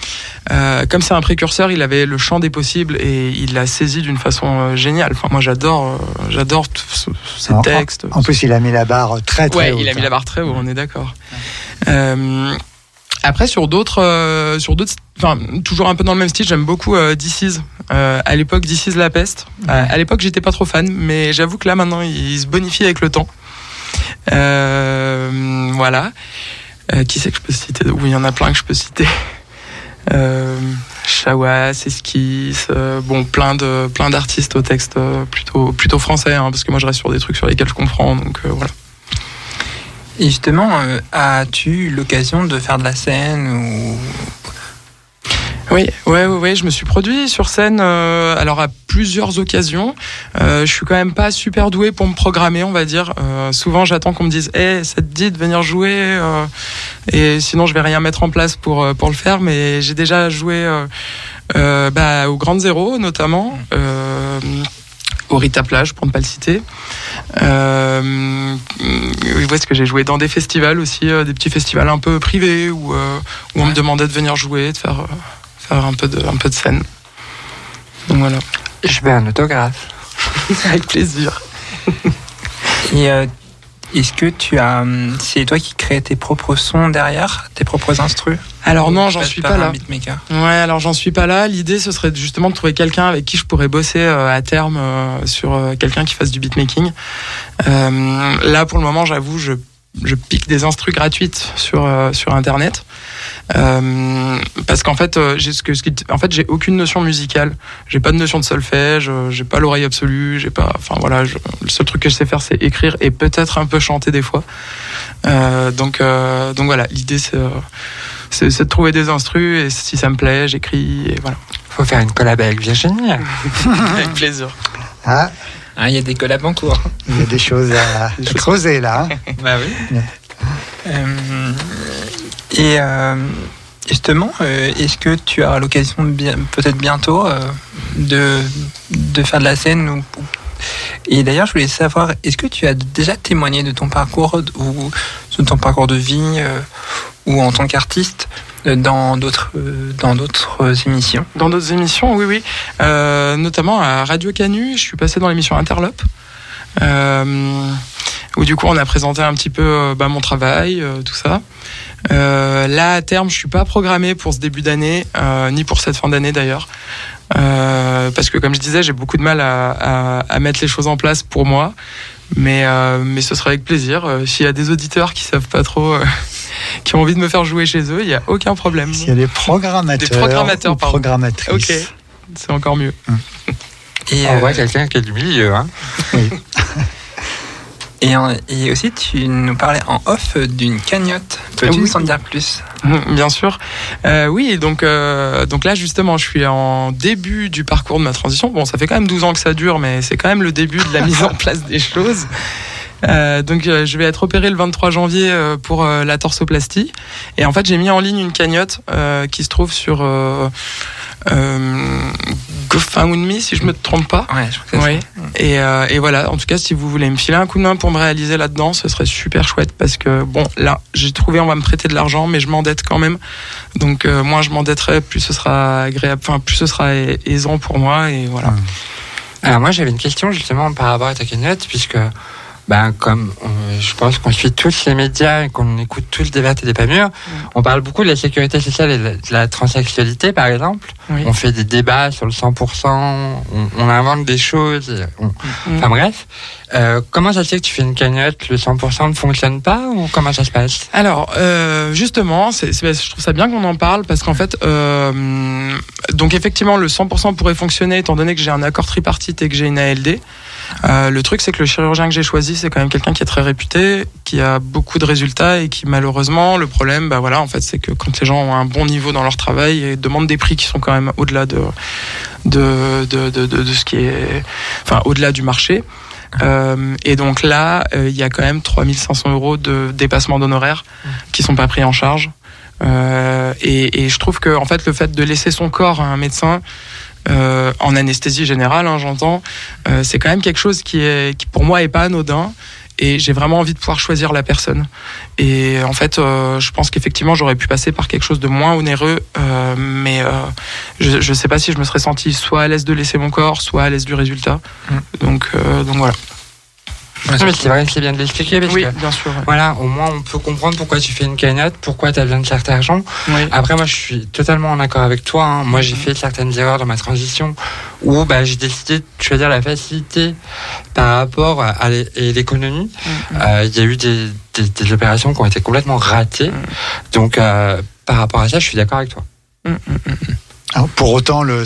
euh, comme c'est un précurseur, il avait le champ des possibles et il l'a saisi d'une façon euh, géniale. Enfin, moi, j'adore, euh, j'adore tous ce- ces En- textes. En plus, il a mis la barre très très Ouais, haute. il a mis hein. la barre très haut, on est d'accord. Euh, après, sur d'autres, euh, sur d'autres, enfin, toujours un peu dans le même style, j'aime beaucoup euh, Is. Euh, à l'époque, Is la peste. Euh, à l'époque, j'étais pas trop fan, mais j'avoue que là, maintenant, il, se bonifie avec le temps. Euh, voilà. Euh, qui c'est que je peux citer? Oui, il y en a plein que je peux citer. Euh, Shawas, Esquisse, euh, bon, plein de plein d'artistes au texte plutôt plutôt français, hein, parce que moi je reste sur des trucs sur lesquels je comprends, donc euh, voilà. Justement, euh, as-tu eu l'occasion de faire de la scène ou? Oui, ouais, ouais, je me suis produit sur scène, euh, alors à plusieurs occasions. Euh, je suis quand même pas super doué pour me programmer, on va dire. Euh, souvent, j'attends qu'on me dise, hey, ça te dit de venir jouer, et sinon, je vais rien mettre en place pour pour le faire. Mais j'ai déjà joué bah, au Grand Zéro, notamment. Euh, au Rita Plage, pour ne pas le citer. Euh, où est-ce que j'ai joué dans des festivals aussi, euh, des petits festivals un peu privés où, euh, on me demandait de venir jouer, de faire, euh, faire un, peu de, un peu de scène. Donc voilà. Je veux un autographe. Avec plaisir. Et euh, est-ce que tu as. hum, C'est toi qui crées tes propres sons derrière, tes propres instrus? Alors non, j'en suis pas un là. beatmaker? Ouais, alors j'en suis pas là. L'idée, ce serait justement de trouver quelqu'un avec qui je pourrais bosser euh, à terme euh, sur euh, quelqu'un qui fasse du beatmaking. Là, pour le moment, j'avoue, je, je pique des instrus gratuites sur euh, sur internet. Euh, parce qu'en fait, euh, j'ai ce que, ce qui- en fait, j'ai aucune notion musicale. J'ai pas de notion de solfège. J'ai pas l'oreille absolue. J'ai pas. Enfin voilà, je- le seul truc que je sais faire, c'est écrire et peut-être un peu chanter des fois. Euh, donc euh, donc voilà, l'idée c'est de trouver des instrus et si ça me plaît, j'écris et voilà. Faut faire une collab avec Virginie. Avec plaisir. Ah, Ah, il y a des collabs en cours. il y a des choses à, à creuser là. hein. bah oui. Euh, et euh, justement, euh, est-ce que tu as l'occasion peut-être bientôt de, de faire de la scène ou, Et d'ailleurs, je voulais savoir, est-ce que tu as déjà témoigné de ton parcours ou de ton parcours de vie ou en tant qu'artiste dans d'autres euh, dans d'autres émissions Dans d'autres émissions, oui, oui. Euh, notamment à Radio Canu, je suis passé dans l'émission Interlope. Euh, où du coup on a présenté un petit peu euh, bah, mon travail, euh, tout ça. Euh, là à terme, je suis pas programmé pour ce début d'année, euh, ni pour cette fin d'année d'ailleurs, Euh, parce que comme je disais, j'ai beaucoup de mal à mettre les choses en place pour moi. Mais euh, mais ce sera avec plaisir. Euh, S'il y a des auditeurs qui savent pas trop, euh, qui ont envie de me faire jouer chez eux, il y a aucun problème. S'il y a des programmateurs, Des programmateurs, ou programmatrices. Ok, c'est encore mieux. Et, On euh, voit quelqu'un qui est du milieu. Hein. et, en- et aussi, tu nous parlais en off d'une cagnotte. Peux-tu Oui. nous en dire plus? Bien sûr. Euh, oui, donc, euh, donc là, justement, je suis en début du parcours de ma transition. Bon, ça fait quand même 12 ans que ça dure, mais c'est quand même le début de la mise en place des choses. Euh, donc, euh, je vais être opéré le 23 janvier euh, pour la torsoplastie. Et en fait, j'ai mis en ligne une cagnotte qui se trouve sur euh, euh, GoFundMe, si je me trompe pas. Ouais, je crois que c'est Oui. Et, euh, et voilà, en tout cas, si vous voulez me filer un coup de main pour me réaliser là-dedans, ce serait super chouette parce que, bon, là, j'ai trouvé, on va me prêter de l'argent, mais je m'endette quand même. Donc, euh, moins je m'endetterai, plus ce sera agréable, enfin, plus ce sera ai- aisant pour moi. Et voilà. Alors moi j'avais une question justement par rapport à ta cagnotte, puisque ben, comme on- je pense qu'on suit tous les médias et qu'on écoute tous des vertes et des pas mûres, on parle beaucoup de la sécurité sociale et de la, de la transsexualité par exemple. Oui. On fait des débats sur le 100%, on, on invente des choses, on- Mm. enfin bref. Euh, comment ça se fait que tu fais une cagnotte, le 100% ne fonctionne pas ou comment ça se passe? Alors, euh, justement, c'est, c'est- je trouve ça bien qu'on en parle parce qu'en fait, euh, donc effectivement, le 100% pourrait fonctionner étant donné que j'ai un accord tripartite et que j'ai une ALD. Euh, le truc, c'est que le chirurgien que j'ai choisi, c'est quand même quelqu'un qui est très réputé, qui a beaucoup de résultats et qui malheureusement, le problème, bah voilà, en fait, c'est que quand les gens ont un bon niveau dans leur travail et demandent des prix qui sont quand même au-delà de de, de, de, de, ce qui est, enfin, au-delà du marché. Euh, et donc là, euh, il y a quand même 3500 euros de dépassement d'honoraires qui sont pas pris en charge. Euh, et, et je trouve que en fait, le fait de laisser son corps à un médecin euh, en anesthésie générale, hein, j'entends, euh, c'est quand même quelque chose qui est, qui pour moi est pas anodin. Et j'ai vraiment envie de pouvoir choisir la personne. Et en fait, euh, je pense qu'effectivement, j'aurais pu passer par quelque chose de moins onéreux, euh, mais euh, je ne sais pas si je me serais senti soit à l'aise de laisser mon corps, soit à l'aise du résultat. Donc, euh, donc voilà. Mais c'est vrai c'est bien de l'expliquer parce Oui, que bien sûr. ouais. voilà, au moins on peut comprendre pourquoi tu fais une cagnotte, pourquoi tu as besoin de cet argent. Oui. Après, moi, je suis totalement en accord avec toi. hein. Moi, j'ai Mhm. fait certaines erreurs dans ma transition où bah, j'ai décidé de choisir la facilité par rapport à- l'économie. Mhm. Euh, Il y a eu des, des- des opérations qui ont été complètement ratées. Mhm. Donc, euh, par rapport à ça, je suis d'accord avec toi. Alors, pour autant, le,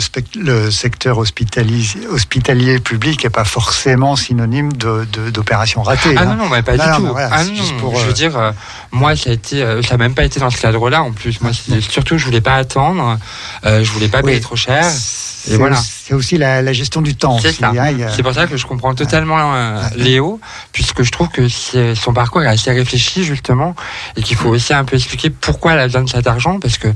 secteur hospitalier, hospitalier public n'est pas forcément synonyme de- de- d'opération ratée. Ah hein. non, non, mais pas Non, du non, tout. voilà, ah pour, je euh, veux dire, euh, moi, ça a été, euh, n'a même pas été dans ce cadre-là. En plus, moi, c'est- surtout, je voulais pas attendre, euh, je voulais pas payer trop cher. C'est voilà. c'est aussi la, la gestion du temps. C'est aussi, a- C'est pour ça que je comprends totalement euh, Ouais. Léo, puisque je trouve que son parcours est assez réfléchi justement, et qu'il faut aussi un peu expliquer pourquoi elle a besoin de cet argent, parce que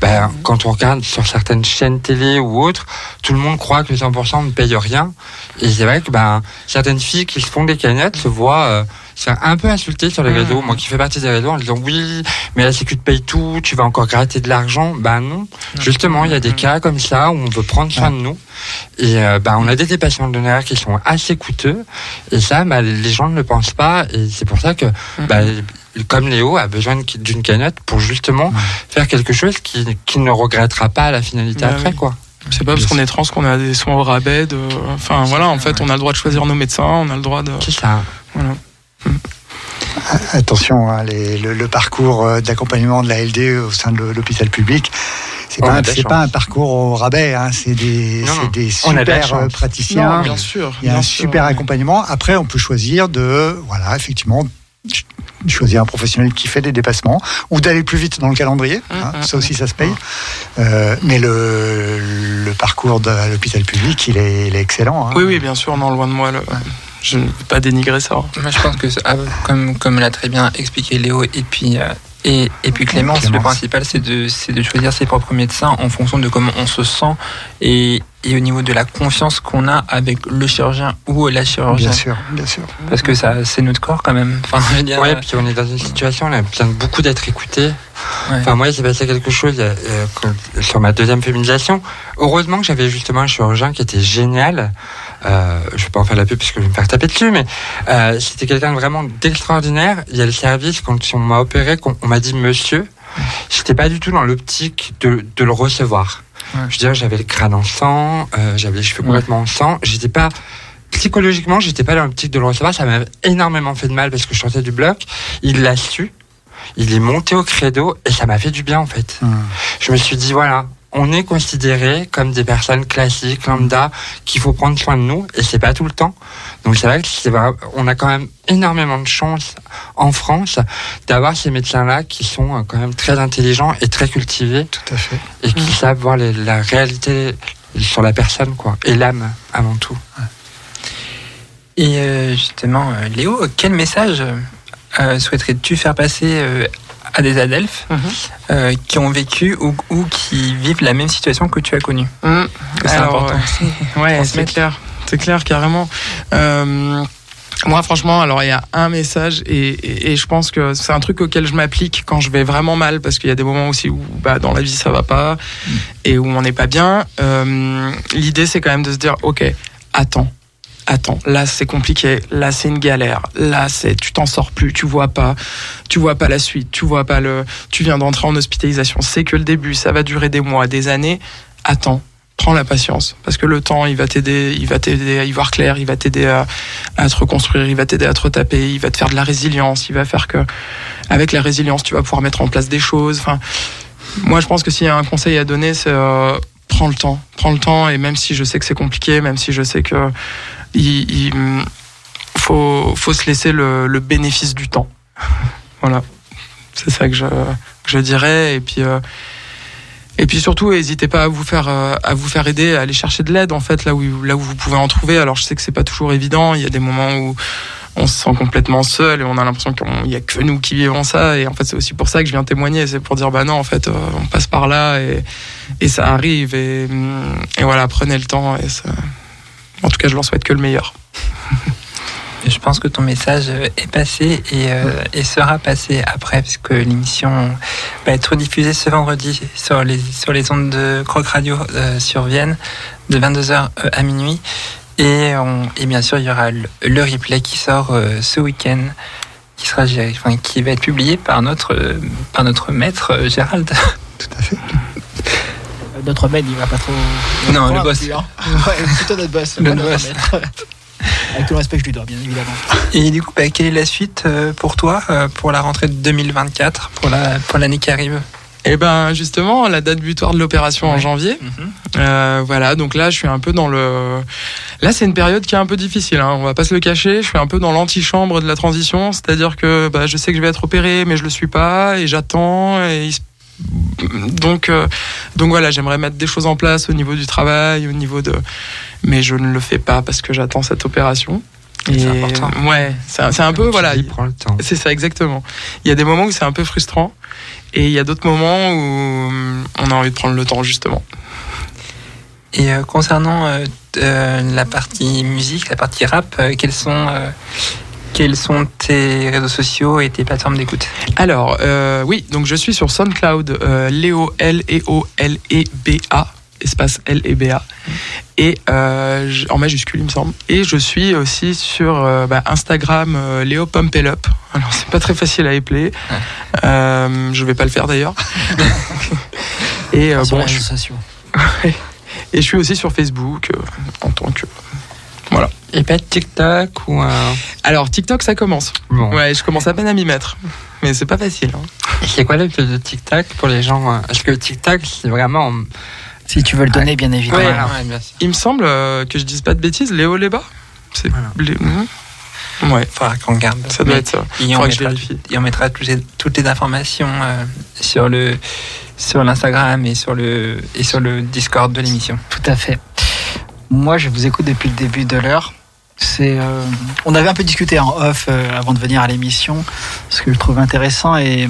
ben, quand on regarde sur certaines chaînes télé ou autres, tout le monde croit que le 100% ne paye rien, et c'est vrai que ben, certaines filles qui se font des cagnottes se voient euh, se faire un peu insulter sur les Mhm. réseaux. Moi qui fais partie des réseaux en disant oui, mais la Sécu te paye tout, tu vas encore gratter de l'argent. Ben non, justement, il y a des cas comme ça où on veut prendre soin de nous. Et euh, bah, on a des dépassements d'honoraires qui sont assez coûteux. Et ça, bah, les gens ne le pensent pas. Et c'est pour ça que, bah, comme Léo, a besoin d'une cagnotte pour justement faire quelque chose qu'il qui ne regrettera pas à la finalité Bah après. Quoi. C'est pas parce qu'on est trans qu'on a des soins au rabais. De... Enfin voilà, en fait, on a le droit de choisir nos médecins, on a le droit de. C'est ça. Voilà. Attention, hein, les- le, le parcours euh, d'accompagnement de la LD au sein de l'hôpital public, c'est pas, pas un parcours au rabais, hein, c'est des, des super euh, praticiens. Non, bien sûr. Il y a un sûr, super ouais. accompagnement. Après, on peut choisir de, voilà, effectivement, ch- choisir un professionnel qui fait des dépassements ou d'aller plus vite dans le calendrier. hein, mm, ça aussi, ça se paye. Euh, mais le, le parcours de l'hôpital public, il est, il est excellent. hein. Oui, oui, bien sûr, non, loin de moi le, je ne veux pas dénigrer ça. Moi, je pense que, ah, comme, comme l'a très bien expliqué Léo, et puis, euh, et, et puis Clémence, le principal, c'est de, c'est de choisir ses propres médecins en fonction de comment on se sent et, et au niveau de la confiance qu'on a avec le chirurgien ou la chirurgienne. Bien sûr, bien sûr. Parce que ça, c'est notre corps quand même. Enfin, je veux dire, Ouais, euh, puis on est dans une situation, on a besoin beaucoup d'être écouté. Ouais. Enfin, moi, il s'est passé quelque chose euh, quand- sur ma deuxième féminisation. Heureusement que j'avais justement un chirurgien qui était génial. Euh, je vais pas en faire la pub parce que je vais me faire taper dessus, mais euh, c'était quelqu'un vraiment d'extraordinaire. Il y a le service, quand on m'a opéré, qu'on- on m'a dit monsieur. J'étais pas du tout dans l'optique de, de le recevoir. Ouais. Je veux dire, j'avais le crâne en sang, euh, j'avais les cheveux complètement en sang. J'étais pas psychologiquement, j'étais pas dans l'optique de le recevoir. Ça m'a énormément fait de mal parce que je sortais du bloc. Il l'a su. Il est monté au credo et ça m'a fait du bien en fait. Je me suis dit voilà, on est considérés comme des personnes classiques, lambda, qu'il faut prendre soin de nous et c'est pas tout le temps. Donc c'est vrai que c'est vrai, on a quand même énormément de chance en France d'avoir ces médecins-là qui sont euh, quand même très intelligents et très cultivés Tout à fait. et qui savent voir les- la réalité sur la personne quoi et l'âme avant tout. Et euh, justement, euh, Léo, quel message souhaiterais-tu faire passer à des adelphes Mhm. euh, qui ont vécu ou, ou qui vivent la même situation que tu as connue Hum, C'est important. ouais, c'est clair, c'est clair carrément. Euh, moi, franchement, alors il y a un message et, et- et je pense que c'est un truc auquel je m'applique quand je vais vraiment mal parce qu'il y a des moments aussi où bah, dans la vie ça va pas et où on n'est pas bien. Euh, L'idée, c'est quand même de se dire, ok, attends. Attends, là c'est compliqué, là c'est une galère, là c'est tu t'en sors plus, tu vois pas, tu vois pas la suite, tu vois pas le, tu viens d'entrer en hospitalisation, c'est que le début, ça va durer des mois, des années. Attends, prends la patience parce que le temps il va t'aider il va t'aider à y voir clair il va t'aider à, à te reconstruire il va t'aider à te retaper il va te faire de la résilience il va faire que avec la résilience tu vas pouvoir mettre en place des choses. Enfin moi je pense que s'il y a un conseil à donner c'est euh, prends le temps. Prends le temps et même si je sais que c'est compliqué même si je sais que il, il- faut faut se laisser le, le bénéfice du temps voilà c'est ça que je, que je dirais et puis euh, et puis surtout, n'hésitez pas à vous faire euh, à vous faire aider, à aller chercher de l'aide en fait là où là où vous pouvez en trouver. Alors je sais que c'est pas toujours évident. Il y a des moments où on se sent complètement seul et on a l'impression qu'il y a que nous qui vivons ça. Et en fait, c'est aussi pour ça que je viens témoigner. C'est pour dire bah non, en fait, euh, on passe par là et, et ça arrive. Et, et voilà, prenez le temps. Et ça... En tout cas, je leur souhaite que le meilleur. Je pense que ton message euh, est passé et, euh, et sera passé après, puisque l'émission va être diffusée ce vendredi sur les, sur les ondes de Croc Radio euh, sur Vienne, de 22h à minuit. Et, on- et bien sûr, il y aura le, le replay qui sort euh, ce week-end, qui, sera, géré- enfin, qui va être publié par notre, par notre maître Gérald. Tout à fait. Notre maître, il va pas trop. Non, le boss. plus, hein. Ouais, plutôt notre boss. Le pas notre boss. maître. Avec tout le respect que je lui dois, bien évidemment. Et du coup, bah, quelle est la suite euh, pour toi, euh, pour la rentrée de 2024, pour la pour l'année qui arrive? Et ben justement, la date butoir de l'opération en janvier. Euh, voilà, donc là, je suis un peu dans le. Là, c'est une période qui est un peu difficile. Hein, on va pas se le cacher. Je suis un peu dans l'antichambre de la transition, c'est-à-dire que bah, je sais que je vais être opéré, mais je le suis pas, et j'attends. Et il se- donc, euh, donc voilà, j'aimerais mettre des choses en place au niveau du travail, au niveau de. Mais je ne le fais pas parce que j'attends cette opération. C'est important. Ouais, c'est un peu voilà. Il prend le temps. C'est ça, exactement. Il y a des moments où c'est un peu frustrant et il y a d'autres moments où hum, on a envie de prendre le temps, justement. Et euh, concernant euh, euh, la partie musique, la partie rap, euh, quels sont euh, quels sont tes réseaux sociaux et tes plateformes d'écoute Alors, euh, oui, donc je suis sur SoundCloud, euh, Léo, L-E-O-L-E-B-A, espace L-E-B-A, et euh, en majuscule, il me semble. Et je suis aussi sur bah, Instagram, Léo Pumpelup. Alors, c'est pas très facile à épeler. Je vais pas le faire d'ailleurs. et, bon, je, et je suis aussi sur Facebook en tant que. Et pas de TikTok ou un. Alors, TikTok, ça commence. Bon. Ouais, je commence à peine à m'y mettre. Mais c'est pas facile. hein. C'est quoi le but de TikTok pour les gens euh, Parce que TikTok, c'est vraiment. Si tu veux le donner, bien évidemment. Ouais. Ouais, bien sûr. Il me semble euh, que je dise pas de bêtises, Léo Léba C'est. Voilà. Lé- Mhm. Ouais, Faudra qu'on regarde. ça doit Mais- être ça. Et on Faudra que je mettra, vérifie. et on mettra toutes les, toutes les informations euh, sur le sur l'Instagram et sur le et sur le Discord de l'émission. Tout à fait. Moi, je vous écoute depuis le début de l'heure. C'est, euh, on avait un peu discuté en off euh, avant de venir à l'émission. Ce que je trouve intéressant et,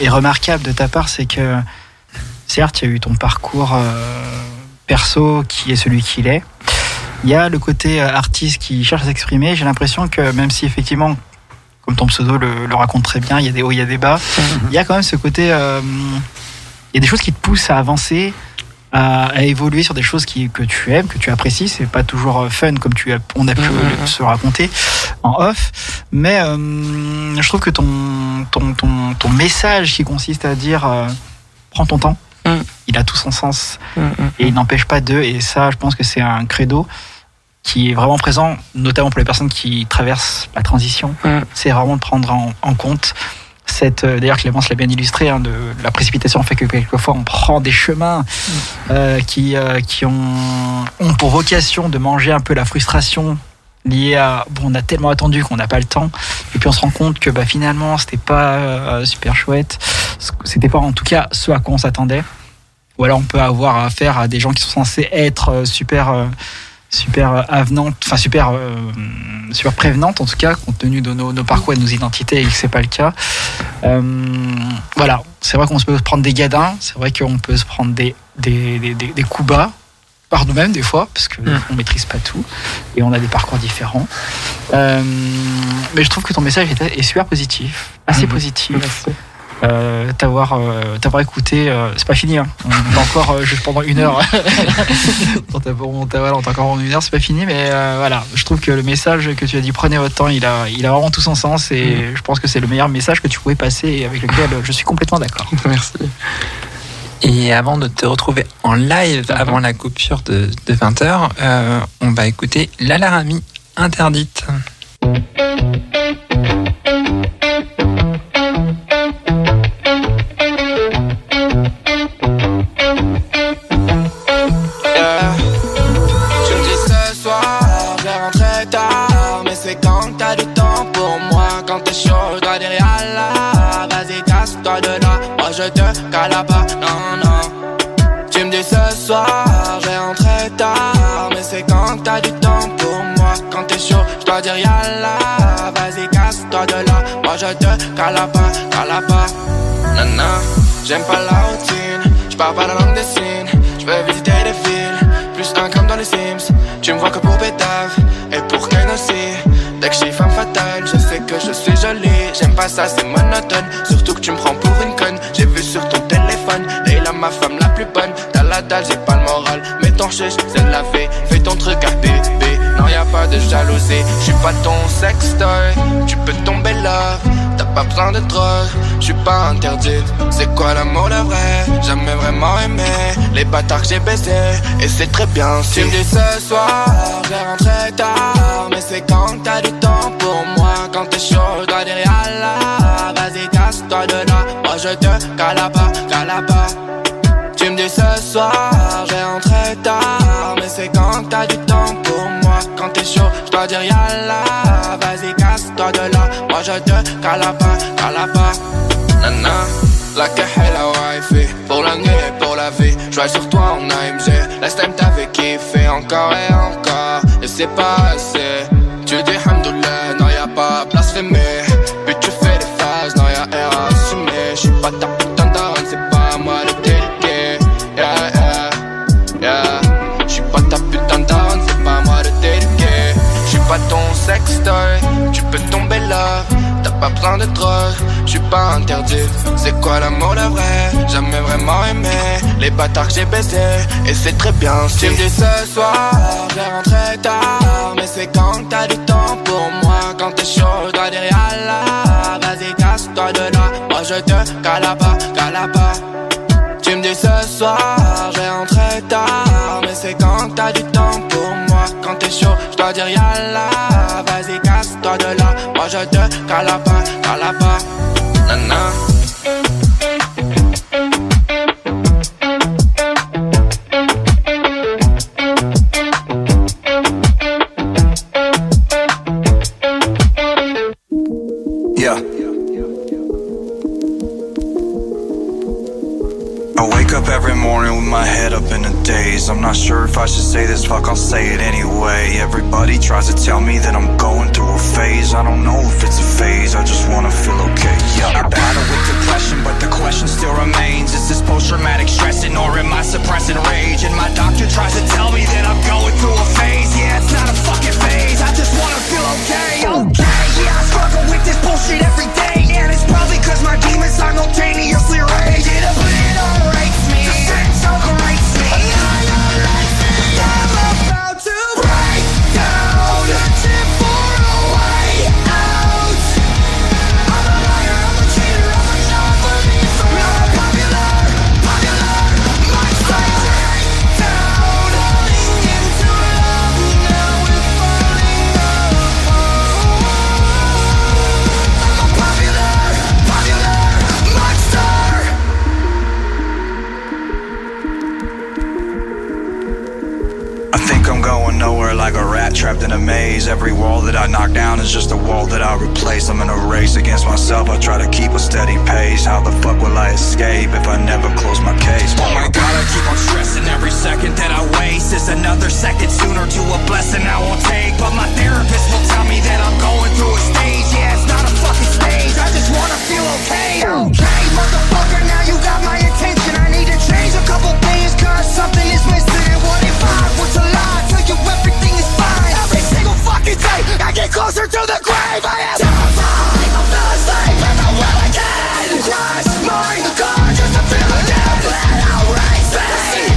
et remarquable de ta part, c'est que certes, il y a eu ton parcours euh, perso qui est celui qu'il est. Il y a le côté artiste qui cherche à s'exprimer. J'ai l'impression que même si effectivement, comme ton pseudo le, le raconte très bien, il y a des hauts, il y a des bas. Il y a quand même ce côté. il y a des choses qui te poussent à avancer, à, à évoluer sur des choses qui, que tu aimes, que tu apprécies. C'est pas toujours euh, fun comme tu as, on a pu Mhm. se raconter en off, mais euh, je trouve que ton, ton, ton, ton message qui consiste à dire euh, prends ton temps, il a tout son sens Mm, mm. et il n'empêche pas d'eux. Et ça, je pense que c'est un credo qui est vraiment présent, notamment pour les personnes qui traversent la transition. Mm. C'est vraiment de prendre en, en compte cette. euh, D'ailleurs, Clémence l'a bien illustré. hein, de, la précipitation fait que quelquefois on prend des chemins euh, qui euh, qui ont, ont pour vocation de manger un peu la frustration liée à bon on a tellement attendu qu'on n'a pas le temps et puis on se rend compte que bah finalement c'était pas euh, super chouette c'était pas en tout cas ce à quoi on s'attendait ou alors on peut avoir affaire à des gens qui sont censés être super super euh, avenantes enfin super euh, super prévenantes en tout cas compte tenu de nos, nos parcours et de nos identités et que c'est pas le cas Euh, voilà c'est vrai qu'on peut se prendre des gadins c'est vrai qu'on peut se prendre des des, des, coups bas par nous-mêmes des fois parce que Mm. on maîtrise pas tout et on a des parcours différents Euh, mais je trouve que ton message est, est super positif assez Mhm. positif Merci. Euh, t'avoir euh, t'avoir écouté euh, c'est pas fini hein. on est encore euh, juste pendant une heure on t'a on t'a- voilà, on t'a encore en une heure c'est pas fini mais euh, voilà je trouve que le message que tu as dit prenez votre temps il a il a vraiment tout son sens et je pense que c'est le meilleur message que tu pouvais passer et avec lequel je suis complètement d'accord Merci. Et avant de te retrouver en live, avant la coupure de, de 20h, on va écouter La Laramie interdite. Dire yalla. Vas-y, casse-toi de là. Moi, je te cala pas, cala pas. Nana, j'aime pas la routine. Je parle pas la langue des signes. Je veux visiter les villes. Plus un comme dans les Sims. Tu me vois que pour Bétave et pour Ken aussi. Dès que suis femme fatale, je sais que je suis jolie. J'aime pas ça, c'est monotone. Surtout que tu me prends pour une conne. J'ai vu sur ton téléphone. Leila, ma femme la plus bonne. T'as la dalle, j'ai pas le moral. Mais ton chiche, c'est la fée. De jalousie. Je suis pas ton sextoy. Tu peux tomber là. T'as pas besoin de drogue, je suis pas interdite. C'est quoi l'amour le vrai? Jamais vraiment aimé les bâtards que j'ai baisés. Et c'est très bien tu me dis ce soir, je rentrer tard. Mais c'est quand t'as du temps pour moi? Quand t'es chaud, dois dire yalla. Vas-y, casse-toi de là. Moi je te calaba, calaba. Tu me dis ce soir, je je dois dire yalla. Vas-y, casse-toi de là. Moi je te calaba, calaba. Nana, la cache et la wifi. Pour la nuit et pour la vie. Je sur toi en AMG. Last time t'avais kiffé encore et encore. Et c'est pas assez. Pas besoin de drogue, j'suis pas interdit. C'est quoi l'amour le vrai? Jamais vraiment aimé les bâtards que j'ai baisés. Et c'est très bien tu me dis ce soir, je vais rentrer tard. Mais c'est quand t'as du temps pour moi? Quand t'es chaud, je dois dire yalla. Vas-y, casse-toi de là. Moi je te calaba, calaba. Tu me dis ce soir, je vais rentrer tard. Mais c'est quand t'as du temps pour moi? Quand t'es chaud, je dois dire yalla. Vas-y, casse-toi de là. Moi je te calaba, calaba. Daze. I'm not sure if I should say this, fuck, I'll say it anyway. Everybody tries to tell me that I'm going through a phase. I don't know if it's a phase, I just wanna feel okay. Yeah, I battle with depression, but the question still remains Is this post traumatic stressing or am I suppressing rage? And my doctor tries to tell me that I'm going through a phase. Yeah, it's not a fucking phase, I just wanna feel okay. Okay, yeah, I struggle with this bullshit every day. And it's probably cause my demons simultaneously rage. A maze. Every wall that I knock down is just a wall that I replace. I'm in a race against myself. I try to keep a steady pace. How the fuck will I escape if I never close my case? Oh my god, I keep on stressing every second that I waste. Is another second sooner to a blessing I won't take. But my therapist will tell me that I'm going through a stage. Yeah, it's not a fucking stage. I just wanna feel okay. Okay, motherfucker, now you got my attention. I need to change a couple things, cause something is missing. What if I was to lie? Tell you everything is fine. Fucking I get closer to the grave. I am terrified of the sleep and the will my just to feel again. Let out race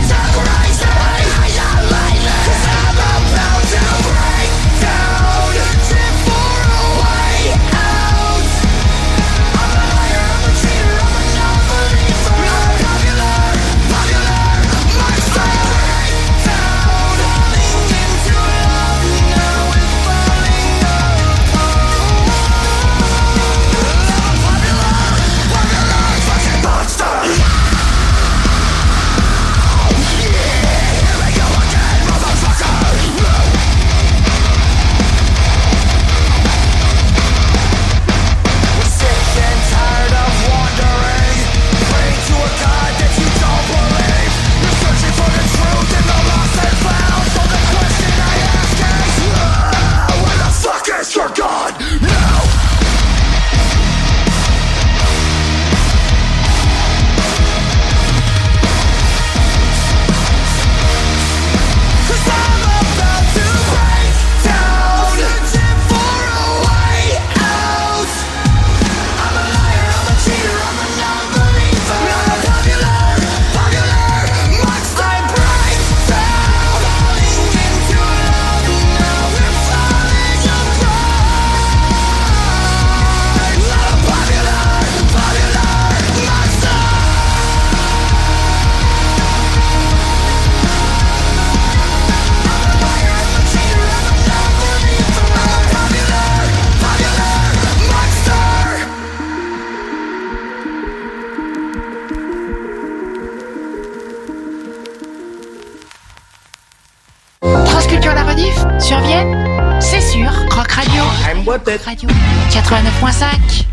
89.5.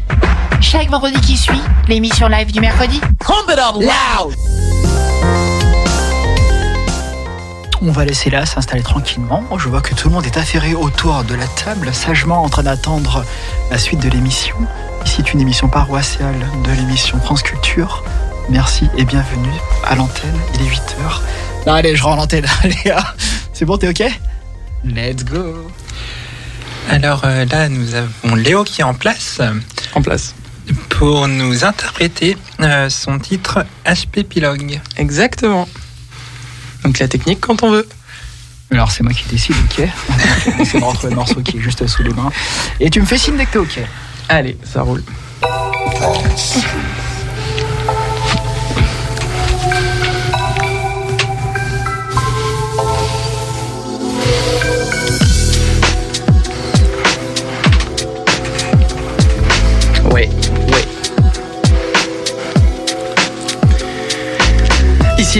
Chaque vendredi qui suit, l'émission live du mercredi. On va laisser là s'installer tranquillement. Je vois que tout le monde est affairé autour de la table, sagement en train d'attendre la suite de l'émission. Ici est une émission paroissiale de l'émission France Culture. Merci et bienvenue à l'antenne. Il est 8h. Non, allez, je rends l'antenne. Léa, c'est bon, t'es OK? Let's go. Alors euh, là, nous avons Léo qui est en place En place. pour nous interpréter euh, son titre HP Pilogue. Exactement. Donc la technique quand on veut. Alors, c'est moi qui décide, OK essaie de retrouver le morceau qui est juste sous les mains. Et tu me fais signe dès que t'es OK. Allez, ça roule.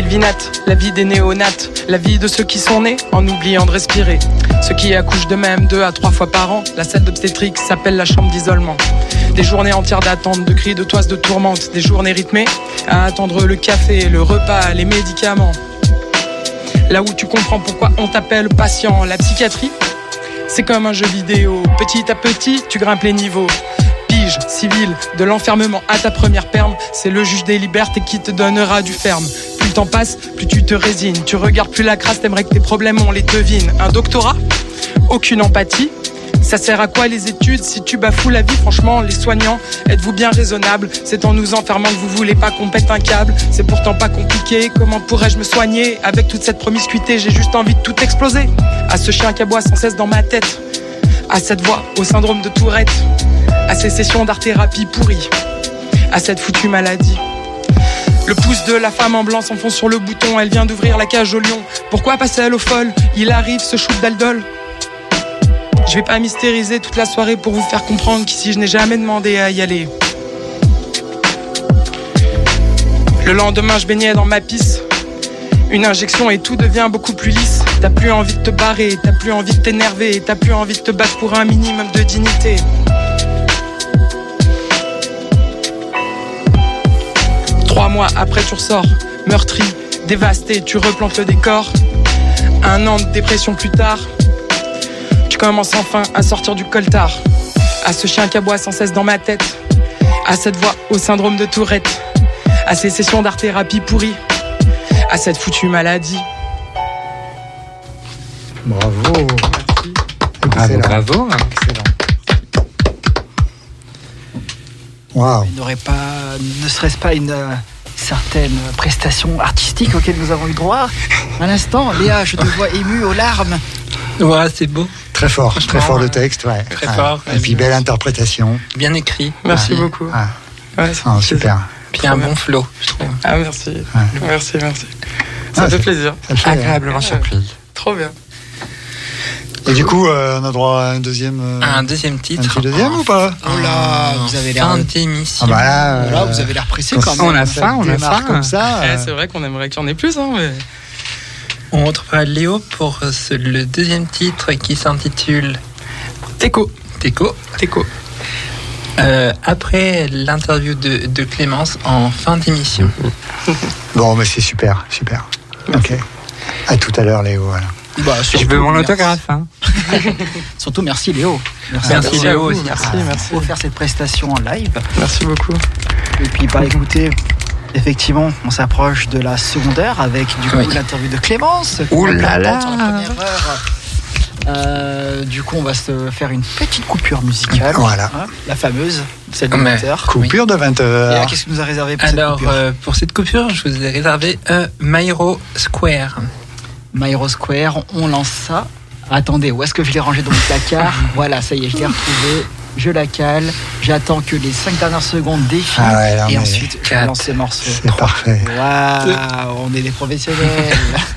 Vinat, la vie des néonates, la vie de ceux qui sont nés en oubliant de respirer. Ceux qui accouchent de même deux à trois fois par an, la salle d'obstétrique s'appelle la chambre d'isolement. Des journées entières d'attente, de cris, de toises, de tourmente, des journées rythmées à attendre le café, le repas, les médicaments. Là où tu comprends pourquoi on t'appelle patient, la psychiatrie, c'est comme un jeu vidéo. Petit à petit, tu grimpes les niveaux. Civil, de l'enfermement à ta première perme, c'est le juge des libertés qui te donnera du ferme. Plus le temps passe, plus tu te résines. Tu regardes plus la crasse, t'aimerais que tes problèmes, on les devine. Un doctorat? Aucune empathie ça sert à quoi les études si tu bafoues la vie? Franchement, les soignants, êtes-vous bien raisonnables? C'est en nous enfermant que vous voulez pas qu'on pète un câble. C'est pourtant pas compliqué. Comment pourrais-je me soigner Avec toute cette promiscuité, j'ai juste envie de tout exploser. À ce chien qui aboie sans cesse dans ma tête. À cette voix, au syndrome de Tourette. À ces sessions d'art-thérapie pourrie. À cette foutue maladie. Le pouce de la femme en blanc s'enfonce sur le bouton, elle vient d'ouvrir la cage au lion. Pourquoi passer au folle? Il arrive ce shoot d'aldol. Je vais pas mystériser toute la soirée pour vous faire comprendre qu'ici je n'ai jamais demandé à y aller. Le lendemain, je baignais dans ma pisse. Une injection et tout devient beaucoup plus lisse. T'as plus envie de te barrer, t'as plus envie de t'énerver, t'as plus envie de te battre pour un minimum de dignité. Trois mois après, tu ressors, meurtri, dévasté, tu replantes le décor. Un an de dépression plus tard, tu commences enfin à sortir du coltard. À ce chien qui aboie sans cesse dans ma tête. À cette voix au syndrome de Tourette. À ces sessions d'art-thérapie pourries. À cette foutue maladie. Bravo. Bravo, bravo. Excellent. Waouh. Il n'aurait pas, ne serait-ce pas une euh, certaine prestation artistique auquel nous avons eu droit À l'instant, Léa, je te vois émue aux larmes. Ouais, c'est beau. Très fort, très fort le texte, ouais. Très Ouais. fort. Et puis belle interprétation. Bien écrit. Merci Ouais. beaucoup. Ah, Ouais, super. Puis un bon flow, je trouve. Ah, merci. Merci, merci. Ça Ah, fait plaisir. Ça le fait. Agréablement surprise. Trop bien. Et du coup, euh, on a droit à un deuxième. euh, Un deuxième un titre. petit deuxième ou pas? Oh là, En vous avez l'air- Fin d'émission. Ah bah là, euh, Voilà, vous avez l'air pressé quand même. On a ça faim, on a faim. comme ça. Eh, euh, c'est vrai qu'on aimerait qu'il y en ait plus, hein, mais. On retrouvera Léo pour ce- le deuxième titre qui s'intitule Teco. Teco. Teco. Euh, après l'interview de, de Clémence en fin d'émission. Bon, mais c'est super, super. Ok. À tout à l'heure, Léo. voilà. Bah, Je veux mon merci. autographe. Hein. Surtout merci Léo. Merci, à Léo vous. aussi. Merci, merci. Pour faire cette prestation en live. Merci beaucoup. Et puis, bah écoutez, effectivement, on s'approche de la seconde heure avec du coup Oui. l'interview de Clémence. Ouh là là. Euh, du coup, on va se faire une petite coupure musicale. Voilà. Hein, la fameuse, celle de Mais- 20 heures. Coupure de 20 Et là, heures. qu'est-ce que nous a réservé pour cette Alors, coupure euh, pour cette coupure, je vous ai réservé un Myro Square. Myro Square, on lance ça. Attendez, où est-ce que je l'ai rangé dans le placard Voilà, ça y est, je l'ai retrouvé. Je la cale. J'attends que les 5 dernières secondes défilent. Ah ouais, non, et ensuite, je lance ce morceau. C'est parfait. Waouh, on est des professionnels.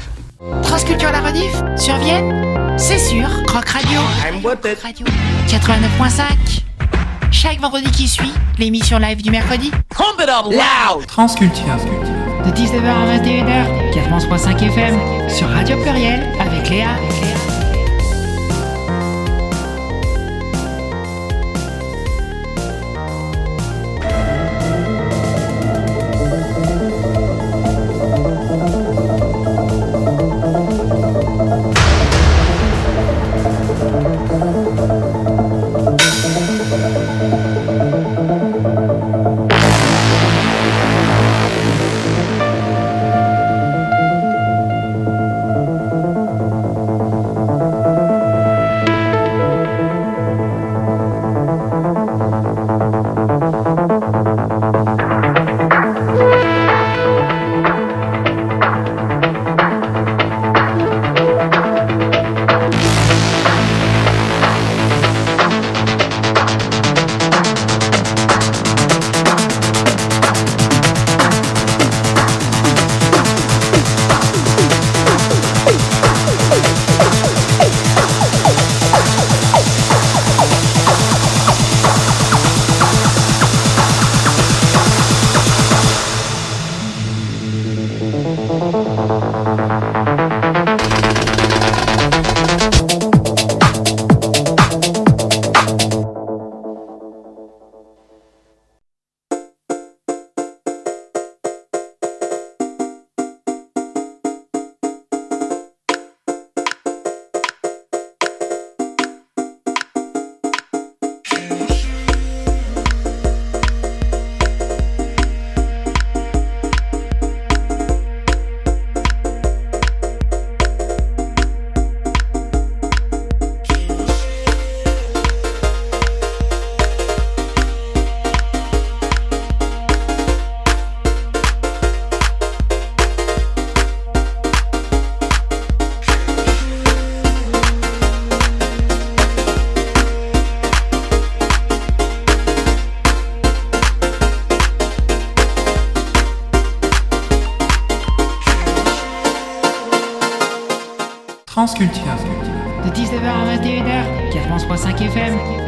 Transculture la rediff sur Vienne, c'est sûr. Croc Radio. Croc Radio. 89.5. Chaque vendredi qui suit, l'émission live du mercredi. Transculture. De 19h à 21h, 91.5 FM. Sur Radio Pluriel avec Léa. Thank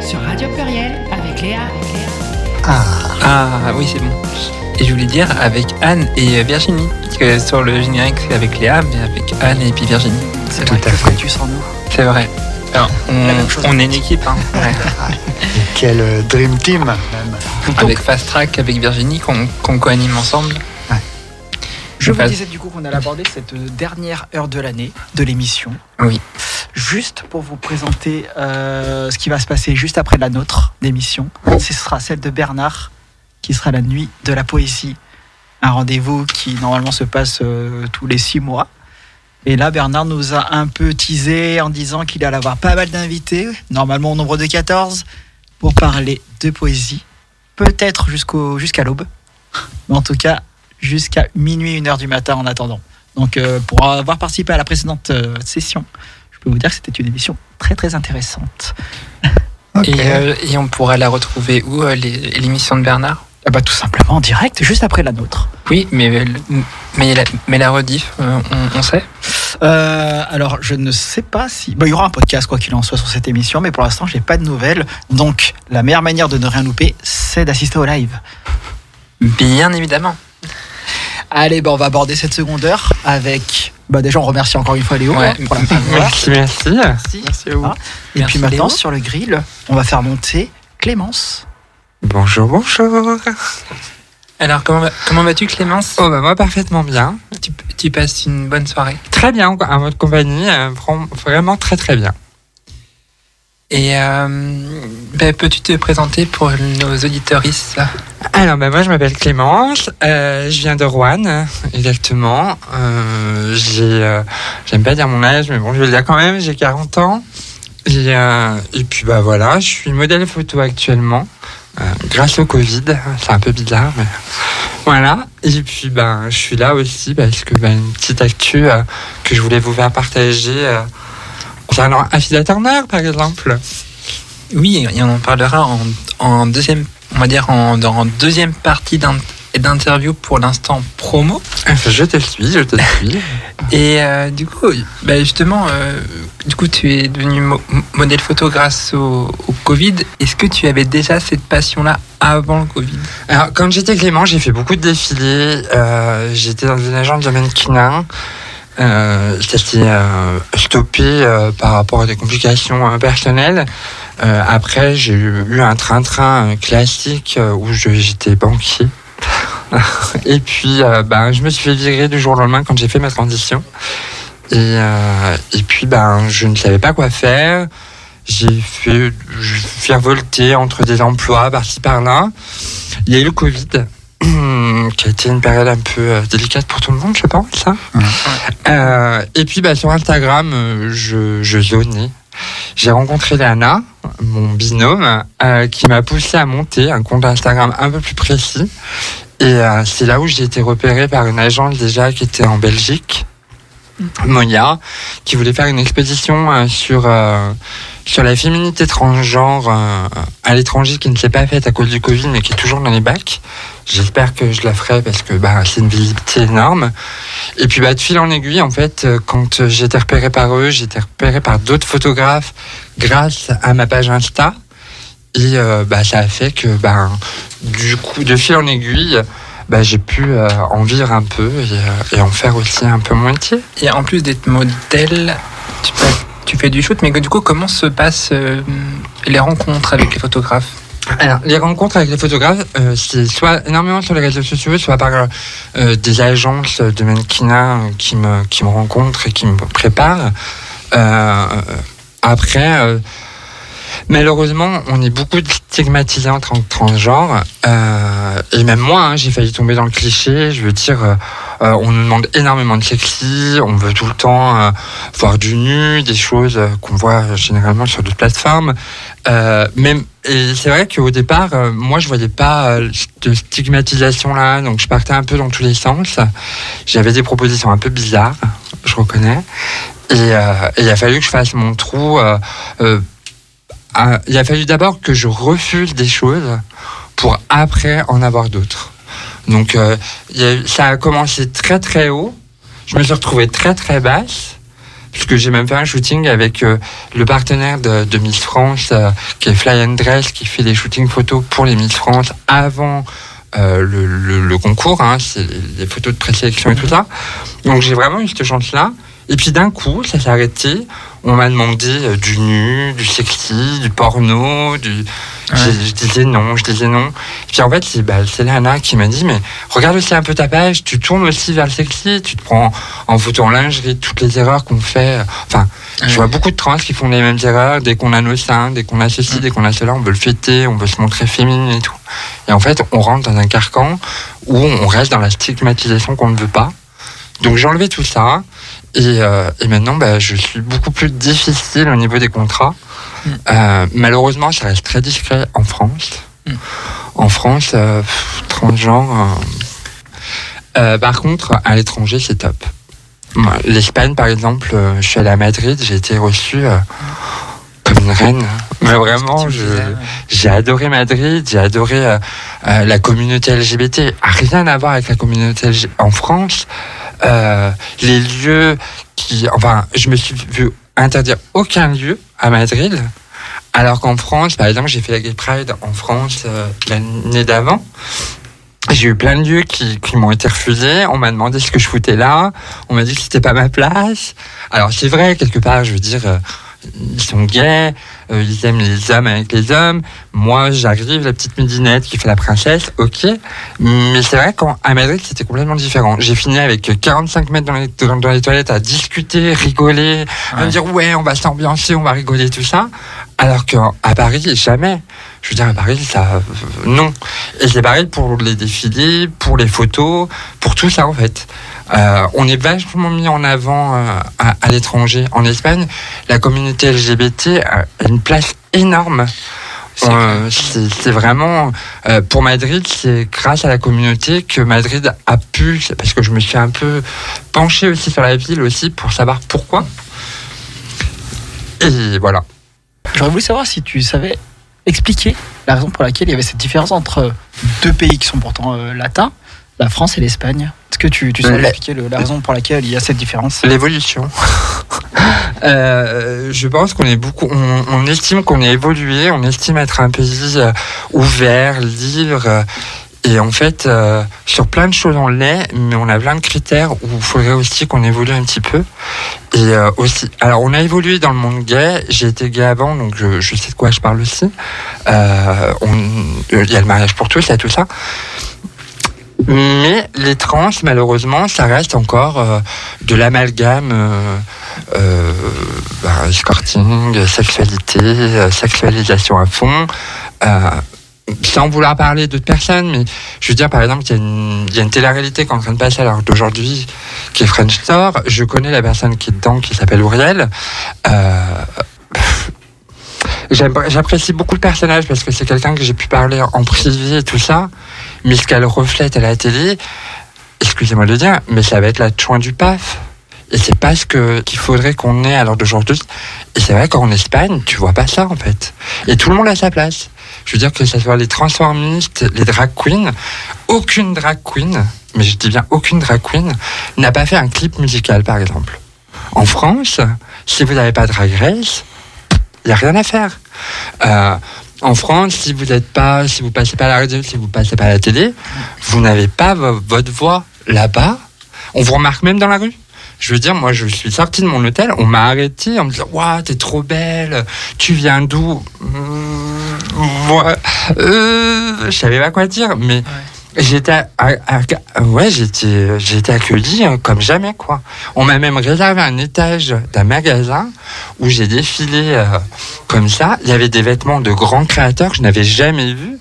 sur Radio Pluriel, avec Léa. Ah, Ah oui, c'est bon. Et je voulais dire avec Anne et Virginie. Parce que sur le générique, c'est avec Léa, mais avec Anne et puis Virginie. C'est Tout vrai à fait. tu sans nous. C'est vrai. Alors, on, est une équipe, hein. Ouais. quel euh, dream team même. avec Fast Track, avec Virginie, qu'on qu'on co-anime ensemble. Je vous disais du coup qu'on allait aborder cette dernière heure de l'année de l'émission. Oui. Juste pour vous présenter euh, ce qui va se passer juste après la nôtre d'émission. Ce sera celle de Bernard, qui sera la nuit de la poésie. Un rendez-vous qui normalement se passe euh, tous les six mois. Et là, Bernard nous a un peu teasé en disant qu'il allait avoir pas mal d'invités, normalement au nombre de 14, pour parler de poésie. Peut-être jusqu'au, jusqu'à l'aube. Mais en tout cas, jusqu'à minuit, une heure du matin en attendant. Donc, euh, pour avoir participé à la précédente euh, session, je peux vous dire que c'était une émission très très intéressante. Et, euh, et on pourra la retrouver où, l'émission de Bernard? Ah bah, tout simplement en direct, juste après la nôtre. Oui, mais, mais, la, mais la rediff, on, on sait? Alors, je ne sais pas si. Il y aura un podcast, quoi qu'il en soit, sur cette émission, mais pour l'instant, j'ai pas de nouvelles. Donc, la meilleure manière de ne rien louper, c'est d'assister au live. Bien évidemment. Allez, bah, on va aborder cette seconde heure avec. Bah, déjà, on remercie encore une fois Léo Ouais. hein, pour la. Merci, merci. Merci. Merci à vous. Ah. Et Merci, puis maintenant, Léo. sur le grill, on va faire monter Clémence. Bonjour, bonjour. Alors, comment, va- comment vas-tu, Clémence? Oh bah moi parfaitement bien. tu, tu passes une bonne soirée Très bien à votre compagnie, euh, vra- vraiment très très bien. Et ben, peux-tu te présenter pour nos auditeuristes? Là Alors bah moi je m'appelle Clémence, euh, je viens de Rouen exactement. Euh, j'ai, j'aime pas dire mon âge mais bon je vais le dire quand même, j'ai 40 ans. Et, puis bah voilà, je suis modèle photo actuellement. grâce au Covid, c'est un peu bizarre, mais voilà. Et puis ben, je suis là aussi parce que ben, une petite actu que je voulais vous faire partager concernant Affida Turner par exemple. Oui, et on en parlera en, en deuxième, on va dire en, deuxième partie d'in- d'interview pour l'instant promo. Je te suis, je te suis. Et euh, du coup, ben, justement, euh, du coup, tu es devenu mo- modèle photo grâce au, au Covid. Est-ce que tu avais déjà cette passion-là avant le Covid? Alors, quand j'étais Clément, j'ai fait beaucoup de défilés. Euh, j'étais dans une agence de mannequinat. Ça s'est stoppé par rapport à des complications euh, personnelles. Euh, après, j'ai eu, un train-train euh, classique où j'étais banquier. Et puis, ben, je me suis fait virer du jour au lendemain quand j'ai fait ma transition. Et, puis, ben, je ne savais pas quoi faire. J'ai fait faire volter entre des emplois par-ci par-là. Il y a eu le Covid, qui a été une période un peu euh, délicate pour tout le monde, je pense. hein. Euh, et puis bah, sur Instagram, euh, je, je zonais. J'ai rencontré Lana, mon binôme, euh, qui m'a poussé à monter un compte Instagram un peu plus précis. Et euh, c'est là où j'ai été repéré par une agence déjà qui était en Belgique, Moya, qui voulait faire une exposition euh, sur euh, sur la féminité transgenre euh, à l'étranger qui ne s'est pas faite à cause du Covid mais qui est toujours dans les bacs. J'espère que je la ferai parce que bah, c'est une visibilité énorme. Et puis bah, de fil en aiguille, en fait, quand j'ai été repéré par eux, j'ai été repéré par d'autres photographes grâce à ma page Insta. Et bah, ça a fait que du coup, de fil en aiguille, bah, j'ai pu euh, en vivre un peu et, euh, et en faire aussi un peu mon métier. Et en plus d'être modèle, tu, passes- tu fais du shoot, mais du coup, comment se passent euh, les rencontres avec les photographes? Alors, les rencontres avec les photographes, euh, c'est soit énormément sur les réseaux sociaux, soit par des agences de mannequinat qui me, qui me rencontrent et qui me préparent. Après, malheureusement, on est beaucoup stigmatisé en tant que transgenre. Euh, et même moi, hein, j'ai failli tomber dans le cliché. Je veux dire, euh, euh, on nous demande énormément de sexy, on veut tout le temps voir du nu, des choses qu'on voit généralement sur d'autres plateformes. Même, et c'est vrai qu'au départ, moi, je voyais pas de stigmatisation là, donc je partais un peu dans tous les sens. J'avais des propositions un peu bizarres, je reconnais. Et il a fallu que je fasse mon trou. À- il a fallu d'abord que je refuse des choses pour après en avoir d'autres. Donc euh, ça a commencé très très haut. Je me suis retrouvé très très basse. Parce que j'ai même fait un shooting avec euh, le partenaire de, de Miss France, euh, qui est Fly and Dress, qui fait des shootings photos pour les Miss France avant le concours, hein, c'est les photos de présélection et tout ça. Donc j'ai vraiment eu cette chance-là. Et puis d'un coup, ça s'est arrêté. On m'a demandé euh, du nu, du sexy, du porno, du... Je, je disais non, je disais non. Et puis en fait, c'est bah, Lana qui m'a dit, mais regarde aussi un peu ta page, tu tournes aussi vers le sexy, tu te prends en photo en lingerie, toutes les erreurs qu'on fait. Enfin, je vois beaucoup de trans qui font les mêmes erreurs. Dès qu'on a nos seins, dès qu'on a ceci, dès qu'on a cela, on veut le fêter, on veut se montrer féminine et tout. Et en fait, on rentre dans un carcan où on reste dans la stigmatisation qu'on ne veut pas. Donc j'ai enlevé tout ça. Et, euh, et maintenant, bah, je suis beaucoup plus difficile au niveau des contrats. Euh, malheureusement, ça reste très discret en France. En France, euh, pff, transgenre. euh, par contre, à l'étranger, c'est top. L'Espagne, par exemple, je suis allé à Madrid, j'ai été reçu comme une reine. Mais vraiment, j'ai adoré Madrid, j'ai adoré la communauté LGBT. Rien à voir avec la communauté LGBT. En France, euh, les lieux qui. Enfin, je me suis vu interdire aucun lieu à Madrid. Alors qu'en France, par exemple, j'ai fait la Gay Pride en France euh, l'année d'avant. J'ai eu plein de lieux qui, qui m'ont été refusés. On m'a demandé ce que je foutais là. On m'a dit que c'était pas ma place. Alors c'est vrai, quelque part, je veux dire, euh, ils sont gays, euh, ils aiment les hommes avec les hommes. Moi, j'arrive, la petite midinette qui fait la princesse, ok. Mais c'est vrai qu'à Madrid, c'était complètement différent. J'ai fini avec 45 mètres dans les, dans, dans les toilettes à discuter, rigoler, à me dire ouais, on va s'ambiancer, on va rigoler, tout ça. Alors qu'à Paris, jamais. Je veux dire, à Paris, ça, euh, non. Et c'est pareil pour les défilés, pour les photos, pour tout ça, en fait. Euh, on est vachement mis en avant euh, à, à l'étranger. En Espagne, la communauté LGBT a une place énorme. Euh, C'est vraiment euh, pour Madrid, c'est grâce à la communauté que Madrid a pu, parce que je me suis un peu penché aussi sur la ville aussi pour savoir pourquoi. Et voilà. J'aurais voulu savoir si tu savais expliquer la raison pour laquelle il y avait cette différence entre deux pays qui sont pourtant euh, latins, la France et l'Espagne. Est-ce que tu, tu La- expliquer le- la raison pour laquelle il y a cette différence? L'évolution. Euh, je pense qu'on est beaucoup, on, on estime qu'on est évolué, on estime être un pays euh, ouvert, libre. Et en fait, euh, sur plein de choses on l'est, mais on a plein de critères où il faudrait aussi qu'on évolue un petit peu. Et euh, aussi, alors on a évolué dans le monde gay. J'ai été gay avant, donc je, sais de quoi je parle aussi. Euh, Il y a le mariage pour tous, il y a tout ça. Mais les trans, malheureusement, ça reste encore de l'amalgame euh, euh, bah, escorting, sexualité, sexualisation à fond. Sans vouloir parler d'autres personnes, mais je veux dire, par exemple, il y a une, il y a une télé-réalité qui est en train de passer à l'heure d'aujourd'hui, qui est French Store. Je connais la personne qui est dedans, qui s'appelle Uriel. Euh, J'apprécie beaucoup le personnage parce que c'est quelqu'un que j'ai pu parler en privé et tout ça. Mais ce qu'elle reflète à la télé, excusez-moi de le dire, mais ça va être la chouin du paf. Et c'est pas ce qu'il faudrait qu'on ait à l'heure d'aujourd'hui. Et c'est vrai qu'en Espagne, tu vois pas ça en fait. Et tout le monde a sa place. Je veux dire que ce soit les transformistes, les drag queens, aucune drag queen, mais je dis bien aucune drag queen, n'a pas fait un clip musical par exemple. En France, si vous n'avez pas Drag Race, il n'y a rien à faire. Euh, en France, si vous n'êtes pas, si vous passez pas à la radio, si vous passez pas à la télé, vous n'avez pas vo- votre voix là-bas. On vous remarque même dans la rue. Je veux dire, moi, je suis sorti de mon hôtel, on m'a arrêté en me disant, waouh, t'es trop belle, tu viens d'où? Hum, Moi, euh, je savais pas quoi dire, mais j'étais, à- à- ouais, j'étais, été accueilli euh, comme jamais, quoi. On m'a même réservé un étage d'un magasin où j'ai défilé euh, comme ça. Il y avait des vêtements de grands créateurs que je n'avais jamais vus.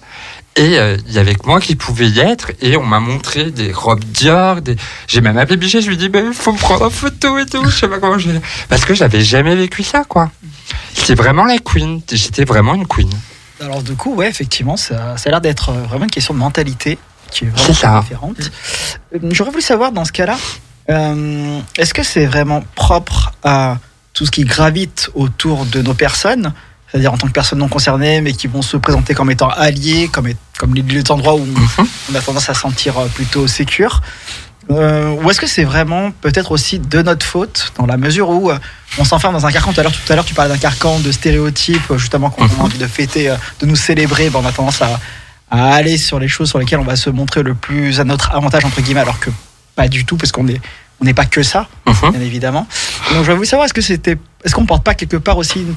Et euh, il y avait que moi qui pouvais y être. Et on m'a montré des robes Dior. Des... J'ai même appelé Bichet. Je lui ai dit, il faut me prendre en photo et tout. Je sais pas comment je vais. Parce que j'avais jamais vécu ça, quoi. C'est vraiment la queen. J'étais vraiment une queen. Alors du coup, ouais, effectivement, ça, ça a l'air d'être euh, vraiment une question de mentalité qui est C'est ça. vraiment différente. Euh, J'aurais voulu savoir dans ce cas-là, euh, est-ce que c'est vraiment propre à tout ce qui gravite autour de nos personnes, c'est-à-dire en tant que personnes non concernées, mais qui vont se présenter comme étant alliés, comme, comme les, les endroits où on a tendance à se sentir euh, plutôt sécure. Euh, ou est-ce que c'est vraiment peut-être aussi de notre faute, dans la mesure où euh, on s'enferme dans un carcan? Tout à l'heure, tout à l'heure, tu parlais d'un carcan de stéréotypes, justement, quand on a envie de fêter, de nous célébrer, ben, on a tendance à, à aller sur les choses sur lesquelles on va se montrer le plus à notre avantage, entre guillemets, alors que pas du tout, parce qu'on est, on n'est pas que ça, Mhm. bien évidemment. Donc, je voulais savoir, est-ce que c'était, est-ce qu'on porte pas quelque part aussi une,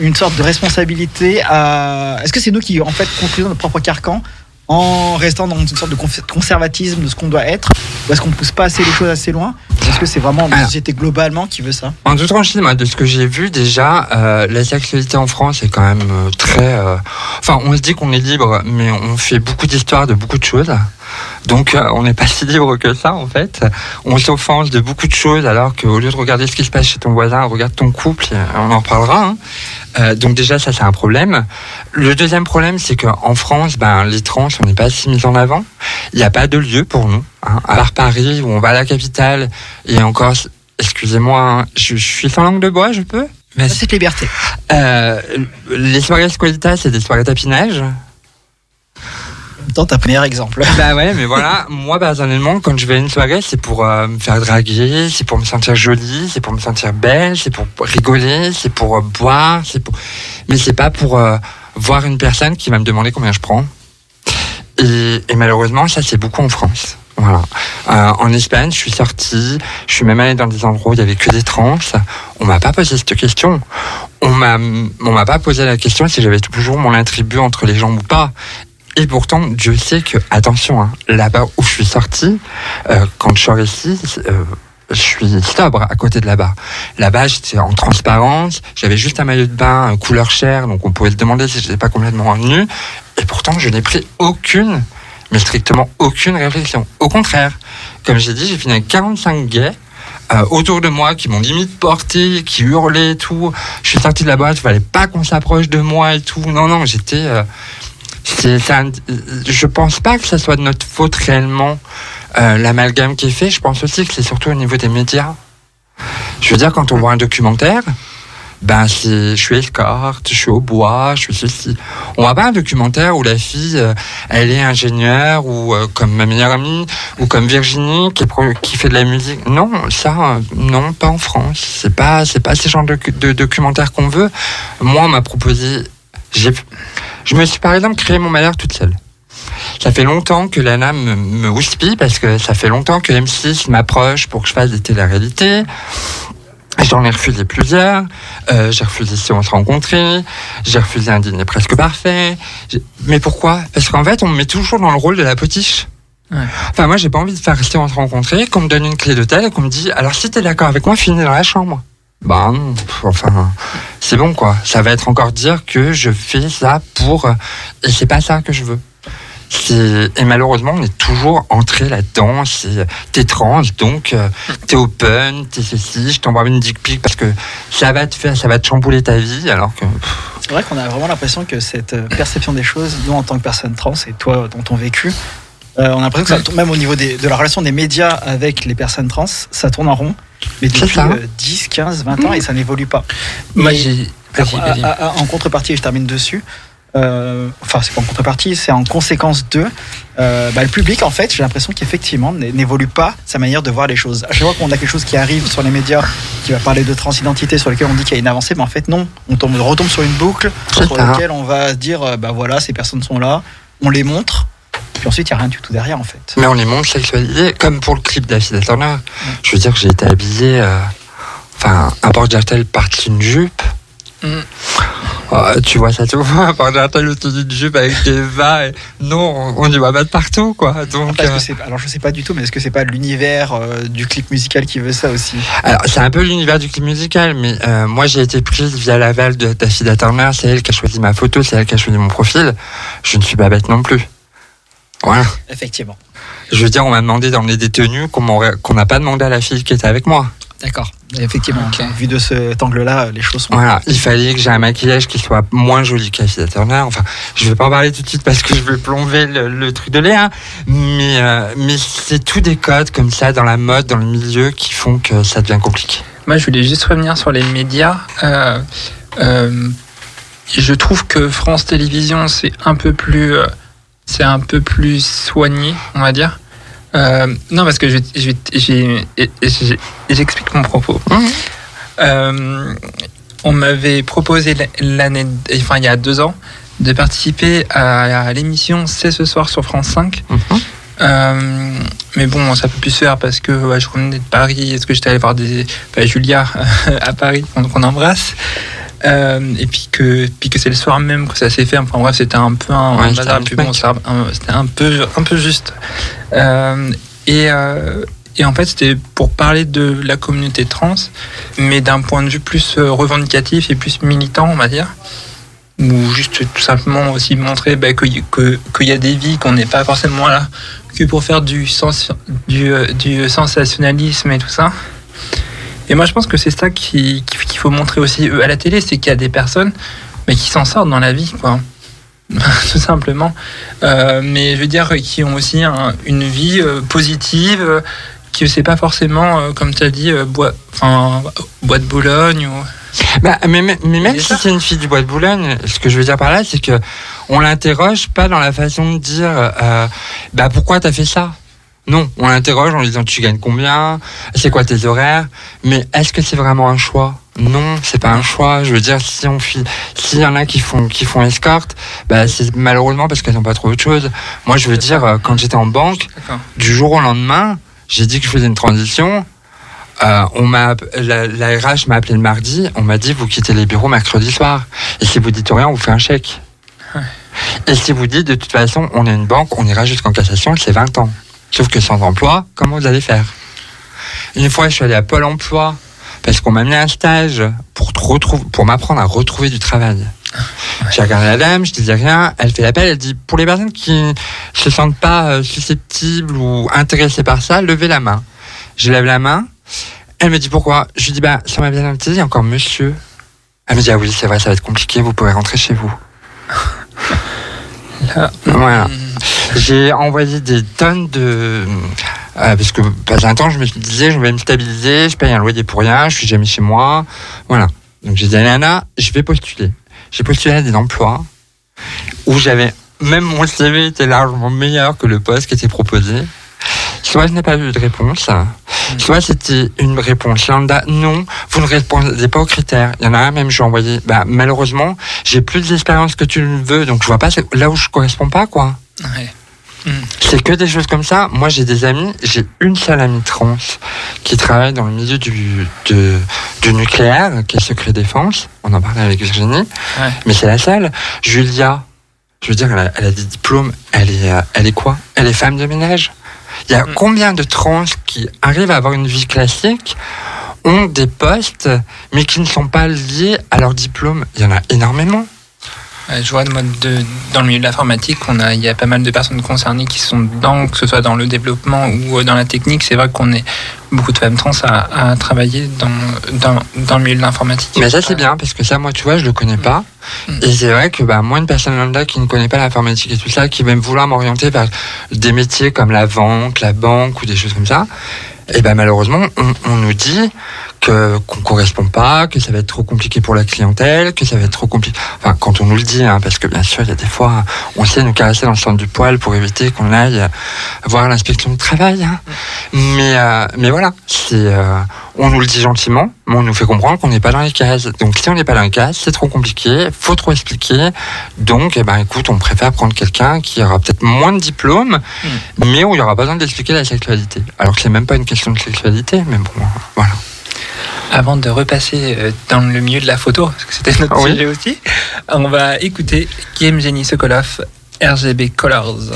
une sorte de responsabilité à, est-ce que c'est nous qui, en fait, construisons notre propre carcan en restant dans une sorte de cons- conservatisme de ce qu'on doit être? Ou est-ce qu'on pousse pas assez les choses assez loin? Est-ce que c'est vraiment la société globalement qui veut ça? En toute franchise, moi, de ce que j'ai vu déjà, euh, la sexualité en France est quand même euh, très. euh, Enfin, on se dit qu'on est libre, mais on fait beaucoup d'histoires de beaucoup de choses. Donc, euh, on n'est pas si libre que ça, en fait. On s'offense de beaucoup de choses, alors qu'au lieu de regarder ce qui se passe chez ton voisin, regarde ton couple, et on en reparlera. hein. Euh, donc déjà, ça, c'est un problème. Le deuxième problème, c'est qu'en France, ben, les trans, on n'est pas si mis en avant. Il n'y a pas de lieu pour nous. Hein. À part Paris, où on va à la capitale, et encore, excusez-moi, hein, je, je suis sans langue de bois, je peux? Cette liberté. euh, Les soirées Squalita, c'est des soirées tapinage. Temps, t'as meilleur exemple. Bah ouais, mais voilà, moi personnellement, quand je vais à une soirée, c'est pour euh, me faire draguer, c'est pour me sentir jolie, c'est pour me sentir belle, c'est pour rigoler, c'est pour euh, boire, c'est pour... mais c'est pas pour euh, voir une personne qui va me demander combien je prends. Et, malheureusement, ça c'est beaucoup en France. Voilà. En Espagne, je suis sortie, je suis même allée dans des endroits où il y avait que des trans. On m'a pas posé cette question. On m'a, on m'a pas posé la question si j'avais toujours mon attribut entre les jambes ou pas. Et pourtant, Dieu sait que, attention, hein, là-bas où je suis sorti, euh, quand je sors ici, euh, je suis sobre à côté de là-bas. Là-bas, j'étais en transparence, j'avais juste un maillot de bain couleur chair, donc on pouvait se demander si je n'étais pas complètement nu. Et pourtant, je n'ai pris aucune, mais strictement aucune réflexion. Au contraire, comme j'ai dit, j'ai fini avec 45 gays. euh, autour de moi qui m'ont limite porté, qui hurlaient et tout. Je suis sorti de la boîte, il fallait pas qu'on s'approche de moi et tout. Non, non, j'étais. euh, je pense pas que ça soit de notre faute réellement euh, l'amalgame qui est fait. Je pense aussi que c'est surtout au niveau des médias. Je veux dire, quand on voit un documentaire, ben je suis escorte, je suis au bois, je suis ceci. On voit pas un documentaire où la fille, euh, elle est ingénieure ou euh, comme ma meilleure amie ou comme Virginie qui, fait de la musique. Non, ça, non, pas en France. C'est pas, c'est pas ce genre de, de documentaire qu'on veut. Moi, on m'a proposé. J'ai, je me suis par exemple créé mon malheur toute seule. Ça fait longtemps que Lana me, me houspille parce que ça fait longtemps que M6 m'approche pour que je fasse des télé-réalités. J'en ai refusé plusieurs. Euh, j'ai refusé si on se rencontrait. J'ai refusé un dîner presque parfait. Mais pourquoi? Parce qu'en fait, on me met toujours dans le rôle de la potiche. Ouais. Enfin, moi, j'ai pas envie de faire rester on se rencontrer, qu'on me donne une clé d'hôtel et qu'on me dit alors si t'es d'accord avec moi, finis dans la chambre. Pff, enfin, c'est bon quoi. Ça va être encore dire que je fais ça pour. euh, Et c'est pas ça que je veux. Et malheureusement, on est toujours entré là-dedans. C'est trans, donc euh, t'es open, t'es ceci. Je t'envoie une dick pic parce que ça va te faire, ça va te chambouler ta vie. Alors que C'est vrai qu'on a vraiment l'impression que cette euh, perception des choses, nous en tant que personne trans et toi dans ton vécu, euh, on a l'impression que ça tourne même au niveau de la relation des médias avec les personnes trans, ça tourne en rond. Mais depuis ça. euh, 10, 15, 20 ans et ça n'évolue pas. Moi, à- à- à- en contrepartie, je termine dessus. euh, enfin, c'est pas en contrepartie, c'est en conséquence de. euh, bah, le public, en fait, j'ai l'impression qu'effectivement n'évolue pas sa manière de voir les choses. À chaque fois qu'on a quelque chose qui arrive sur les médias, qui va parler de transidentité, sur lequel on dit qu'il y a une avancée, mais en fait, non. On, tombe, on retombe sur une boucle sur laquelle on va dire, euh, bah voilà, ces personnes sont là, on les montre, puis ensuite, il n'y a rien du tout derrière, en fait. Mais on les montre sexualisés, comme pour le clip d'Afida Turner. Je veux dire que j'ai été habillé, euh, enfin, un porte-jartel parti une jupe. Mm. Oh, tu vois ça souvent, un porte-jartel au-dessus d'une jupe avec des vas. et- Non, on y va pas de partout, quoi. Donc, euh, que alors, je sais pas du tout, mais est-ce que c'est pas l'univers euh, du clip musical qui veut ça aussi? Alors, c'est un peu l'univers du clip musical, mais moi, j'ai été prise via l'aval de d'Afida Turner. C'est elle qui a choisi ma photo, c'est elle qui a choisi mon profil. Je ne suis pas bête non plus. Voilà. Effectivement. Je veux dire, on m'a demandé d'emmener des tenues qu'on n'a pas demandé à la fille qui était avec moi. D'accord. Effectivement. Vu de cet angle-là, les choses sont. Voilà, il fallait que j'ai un maquillage qui soit moins joli qu'Afida Turner. Enfin, je vais pas en parler tout de suite parce que je vais plomber le, le truc de Léa. Mais, euh, mais c'est tout des codes comme ça dans la mode, dans le milieu qui font que ça devient compliqué. Moi, je voulais juste revenir sur les médias. Euh, euh, je trouve que France Télévisions, c'est un peu plus, euh, c'est un peu plus soigné, on va dire. Euh, non, parce que j'explique mon propos. Mhm. Euh, on m'avait proposé l'année, enfin il y a deux ans, de participer à, à l'émission C'est ce soir sur France 5. Mhm. Euh, mais bon, ça peut plus se faire parce que ouais, je revenais de Paris. Est-ce que j'étais allé voir des, enfin, Julia à Paris, qu'on embrasse Euh, et puis que, puis que c'est le soir même que ça s'est fait. Enfin bref, c'était un peu un, Ouais, un c'était bazar. Puis bon, c'était un peu, un peu juste. Euh, et, euh, et en fait, c'était pour parler de la communauté trans, mais d'un point de vue plus revendicatif et plus militant, on va dire. Ou juste tout simplement aussi montrer bah, que- que- qu'il y a des vies qu'on n'est pas forcément là que pour faire du, sens, du, du sensationnalisme et tout ça. Et moi, je pense que c'est ça qui- qui- qu'il faut montrer aussi euh, à la télé, c'est qu'il y a des personnes mais qui s'en sortent dans la vie, quoi. Tout simplement. Euh, mais je veux dire, qui ont aussi un- une vie euh, positive, qui c'est pas forcément, euh, comme tu as dit, bois, bois de Boulogne ou. Bah, mais, mais, mais même si c'est une fille du bois de Boulogne, ce que je veux dire par là, c'est que on l'interroge pas dans la façon de dire bah pourquoi t'as fait ça? Non, on l'interroge en lui disant tu gagnes combien, c'est quoi tes horaires, mais est-ce que c'est vraiment un choix? Non, c'est pas un choix. Je veux dire, si on s'il y en a qui font qui font escorte, bah c'est malheureusement parce qu'elles n'ont pas trop autre chose. Moi, je veux dire, euh, quand j'étais en banque, du jour au lendemain, j'ai dit que je faisais une transition. Euh, on m'a, la, la RH m'a appelé le mardi. On m'a dit vous quittez les bureaux mercredi soir. Et si vous dites rien, on vous fait un chèque. Et si vous dites de toute façon, on est une banque, on ira jusqu'en cassation, c'est 20 ans. Sauf que sans emploi, comment vous allez faire? Une fois, je suis allé à Pôle Emploi parce qu'on m'a mis un stage pour pour m'apprendre à retrouver du travail. J'ai regardé la dame, je disais rien. Elle fait l'appel, elle dit pour les personnes qui se sentent pas euh, susceptibles ou intéressées par ça, levez la main. Je lève la main. Elle me dit pourquoi. Je lui dis bah ça m'a bien invité, il y a encore monsieur. Elle me dit ah oui c'est vrai ça va être compliqué, vous pouvez rentrer chez vous. Là, Voilà. J'ai envoyé des tonnes de. euh, parce que pas un temps, je me disais, je vais me stabiliser, je paye un loyer pour rien, je suis jamais chez moi. Voilà. Donc j'ai dit à Nana, je vais postuler. J'ai postulé à des emplois où j'avais. Même mon CV était largement meilleur que le poste qui était proposé. Soit je n'ai pas eu de réponse, soit c'était une réponse lambda. Non, vous ne répondez pas aux critères. Il y en a un même, j'ai envoyé. Bah, malheureusement, j'ai plus d'expérience que tu le veux, donc je vois pas là où je corresponds pas, quoi. ouais. C'est que des choses comme ça. Moi, j'ai des amis, j'ai une seule amie trans qui travaille dans le milieu du, de- du nucléaire, qui est secret défense. On en parlait avec Virginie, Ouais. mais c'est la seule. Julia, je veux dire, elle a, elle a des diplômes. Elle est, euh, elle est quoi? Elle est femme de ménage. Il y a Mm. combien de trans qui arrivent à avoir une vie classique ont des postes, mais qui ne sont pas liés à leur diplôme? Il y en a énormément. Ouais, Je vois de, dans le milieu de l'informatique, on a, il y a pas mal de personnes concernées qui sont dedans, que ce soit dans le développement ou euh, dans la technique. C'est vrai qu'on est beaucoup de femmes trans à, à travailler dans, dans, dans le milieu de l'informatique. Mais ça c'est bien parce que ça moi tu vois je le connais pas Mm. et c'est vrai que bah moi une personne lambda qui ne connaît pas l'informatique et tout ça qui va vouloir m'orienter vers des métiers comme la vente, la banque ou des choses comme ça et ben malheureusement on, on nous dit que qu'on correspond pas, que ça va être trop compliqué pour la clientèle, que ça va être trop compliqué. Enfin quand on nous le dit hein, parce que bien sûr il y a des fois on sait nous caresser dans le centre du poil pour éviter qu'on aille voir l'inspection du travail. hein. Mais euh, mais voilà c'est euh, on nous le dit gentiment, mais on nous fait comprendre qu'on n'est pas dans les cases. Donc si on n'est pas dans les cases, c'est trop compliqué, faut trop expliquer. Donc, eh ben, écoute, on préfère prendre quelqu'un qui aura peut-être moins de diplômes, mais où il n'y aura pas besoin d'expliquer la sexualité. Alors que c'est même pas une question de sexualité, mais bon, voilà. Avant de repasser euh, dans le milieu de la photo, parce que c'était notre oui. sujet aussi, on va écouter Game Jenny Sokolov, RGB Colors.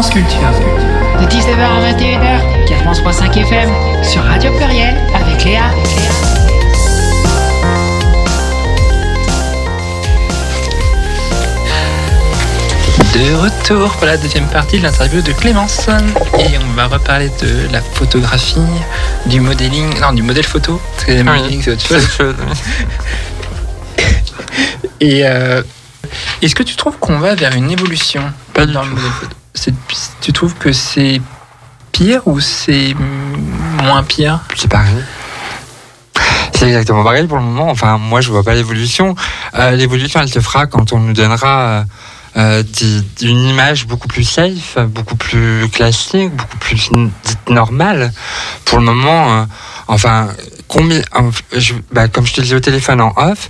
Transculture. De 19h à 21h, 4.5 FM, sur Radio Pluriel, avec Léa. De retour pour la deuxième partie de l'interview de Clémence. Et on va reparler de la photographie, du modeling, non, du modèle photo. Parce que le Ah modeling, c'est autre chose. autre chose, oui. Et euh, est-ce que tu trouves qu'on va vers une évolution Pas du dans le modèle photo? Tu trouves que c'est pire ou c'est moins pire? C'est pareil. C'est exactement pareil pour le moment. Enfin, moi, je vois pas l'évolution. Euh, l'évolution, elle se fera quand on nous donnera euh, euh, une image beaucoup plus safe, beaucoup plus classique, beaucoup plus normale. Pour le moment, enfin, combien, en- je- bah, comme je te disais au téléphone en off,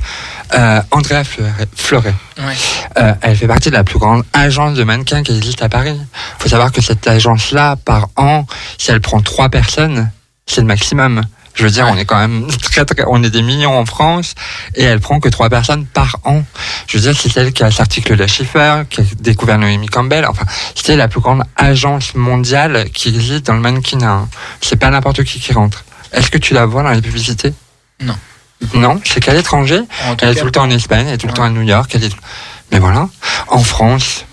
euh, Andrea Fleuret, Fleuret, Ouais. euh, elle fait partie de la plus grande agence de mannequins qui existe à Paris. Il faut savoir que cette agence-là, par an, si elle prend trois personnes, c'est le maximum. Je veux dire, on est quand même très, très, on est des millions en France et elle prend que trois personnes par an. Je veux dire, c'est celle qui a l'article La Schiffer, qui a découvert Noémie Campbell. Enfin, c'est la plus grande agence mondiale qui existe dans le mannequinat. C'est pas n'importe qui qui rentre. Est-ce que tu la vois dans les publicités Non. Non, c'est qu'à l'étranger? Elle est tout le temps en Espagne, elle est tout le temps à New York. Elle est... Mais voilà, en France,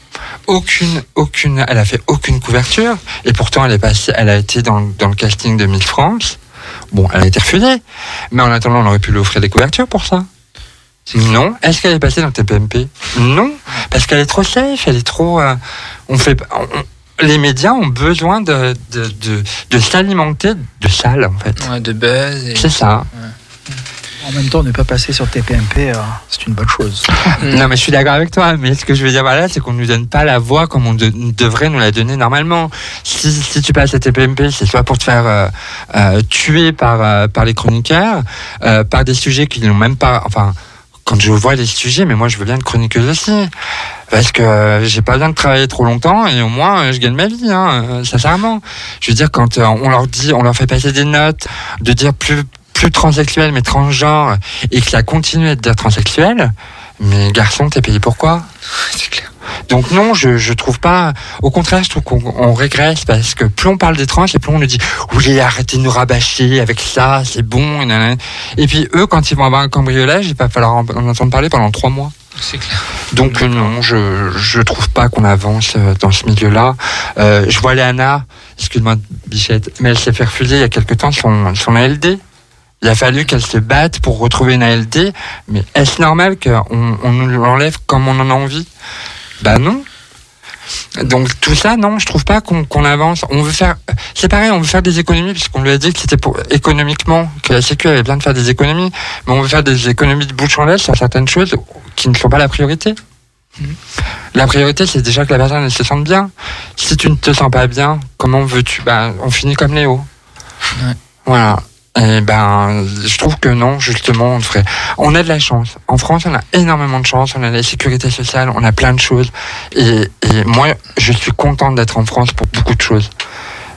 aucune, aucune, elle a fait aucune couverture. Et pourtant, elle est passée, elle a été dans, dans le casting de Miss France. Bon, elle a été refusée. Mais en attendant, on aurait pu lui offrir des couvertures pour ça. Non. Est-ce qu'elle est passée dans TPMP Non. Parce qu'elle est trop safe, elle est trop. euh, on fait. on- les médias ont besoin de, de, de, de s'alimenter de salles, en fait. Ouais, de buzz. Et... C'est ça. En même temps, ne pas passer sur TPMP, euh, c'est une bonne chose. Non, mais je suis d'accord avec toi. Mais ce que je veux dire par là, c'est qu'on ne nous donne pas la voix comme on de- devrait nous la donner normalement. Si, si tu passes à TPMP, c'est soit pour te faire euh, euh, tuer par, euh, par les chroniqueurs, euh, par des sujets qui n'ont même pas. Enfin, quand je vois les sujets, mais moi je veux bien être chroniqueuse aussi. Parce que euh, j'ai pas besoin de travailler trop longtemps et au moins euh, je gagne ma vie, hein, euh, sincèrement. Je veux dire, quand on leur dit, on leur fait passer des notes, de dire plus plus transsexuel mais transgenre et que ça continue à être transsexuel, mais garçon, t'es payé pourquoi C'est clair. Donc non, je, je trouve pas. Au contraire, je trouve qu'on on régresse parce que plus on parle des trans et plus on nous dit oui, arrêtez de nous rabâcher avec ça, c'est bon. Et, puis eux, quand ils vont avoir un cambriolage, il va falloir en, en entendre parler pendant trois mois. C'est clair. Donc euh, non, je je trouve pas qu'on avance euh, dans ce milieu-là. Euh, je vois Léana, excuse-moi Bichette, mais elle s'est fait refuser il y a quelque temps son son ALD. Il a fallu qu'elle se batte pour retrouver une ALD, mais est-ce normal qu'on on nous l'enlève comme on en a envie? Bah non. Donc tout ça, non, je trouve pas qu'on avance. On veut faire, c'est pareil, on veut faire des économies puisqu'on lui a dit que c'était pour économiquement que la Sécu avait besoin de faire des économies, mais on veut faire des économies de bouche en l'air sur certaines choses qui ne sont pas la priorité. La priorité, c'est déjà que la personne elle se sente bien. Si tu ne te sens pas bien, comment veux-tu? Bah, on finit comme Léo. Ouais. Voilà. Et ben, je trouve que non, justement, on devrait. On a de la chance. En France, on a énormément de chance. On a la sécurité sociale, on a plein de choses. Et, et moi, je suis contente d'être en France pour beaucoup de choses.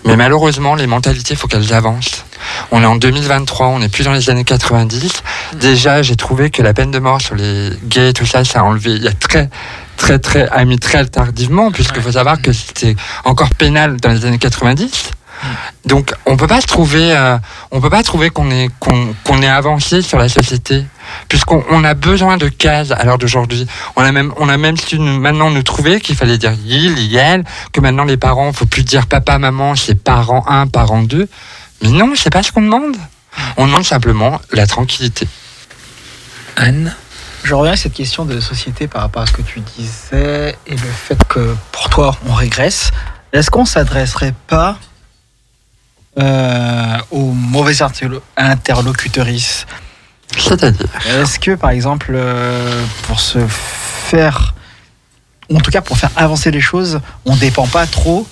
Mais malheureusement, les mentalités, il faut qu'elles avancent. On est en 2023, on n'est plus dans les années 90. Déjà, j'ai trouvé que la peine de mort sur les gays, tout ça, ça a enlevé. Il y a très, très, très, a mis très tardivement, puisqu'il faut savoir que c'était encore pénal dans les années 90. Donc, on peut pas se trouver, euh, on peut pas trouver qu'on est, qu'on, qu'on est avancé sur la société, puisqu'on on a besoin de cases à l'heure d'aujourd'hui. On a même, on a même su nous- maintenant nous trouver qu'il fallait dire il, yel, que maintenant les parents, faut plus dire papa, maman, c'est parent 1, parent 2. Mais non, c'est pas ce qu'on demande. On demande simplement la tranquillité. Anne? Je reviens à cette question de société par rapport à ce que tu disais et le fait que pour toi on régresse. Est-ce qu'on s'adresserait pas euh, aux mauvaises interlo- interlocutrices C'est-à-dire. Est-ce que par exemple euh, pour se faire, en tout cas pour faire avancer les choses, on dépend pas trop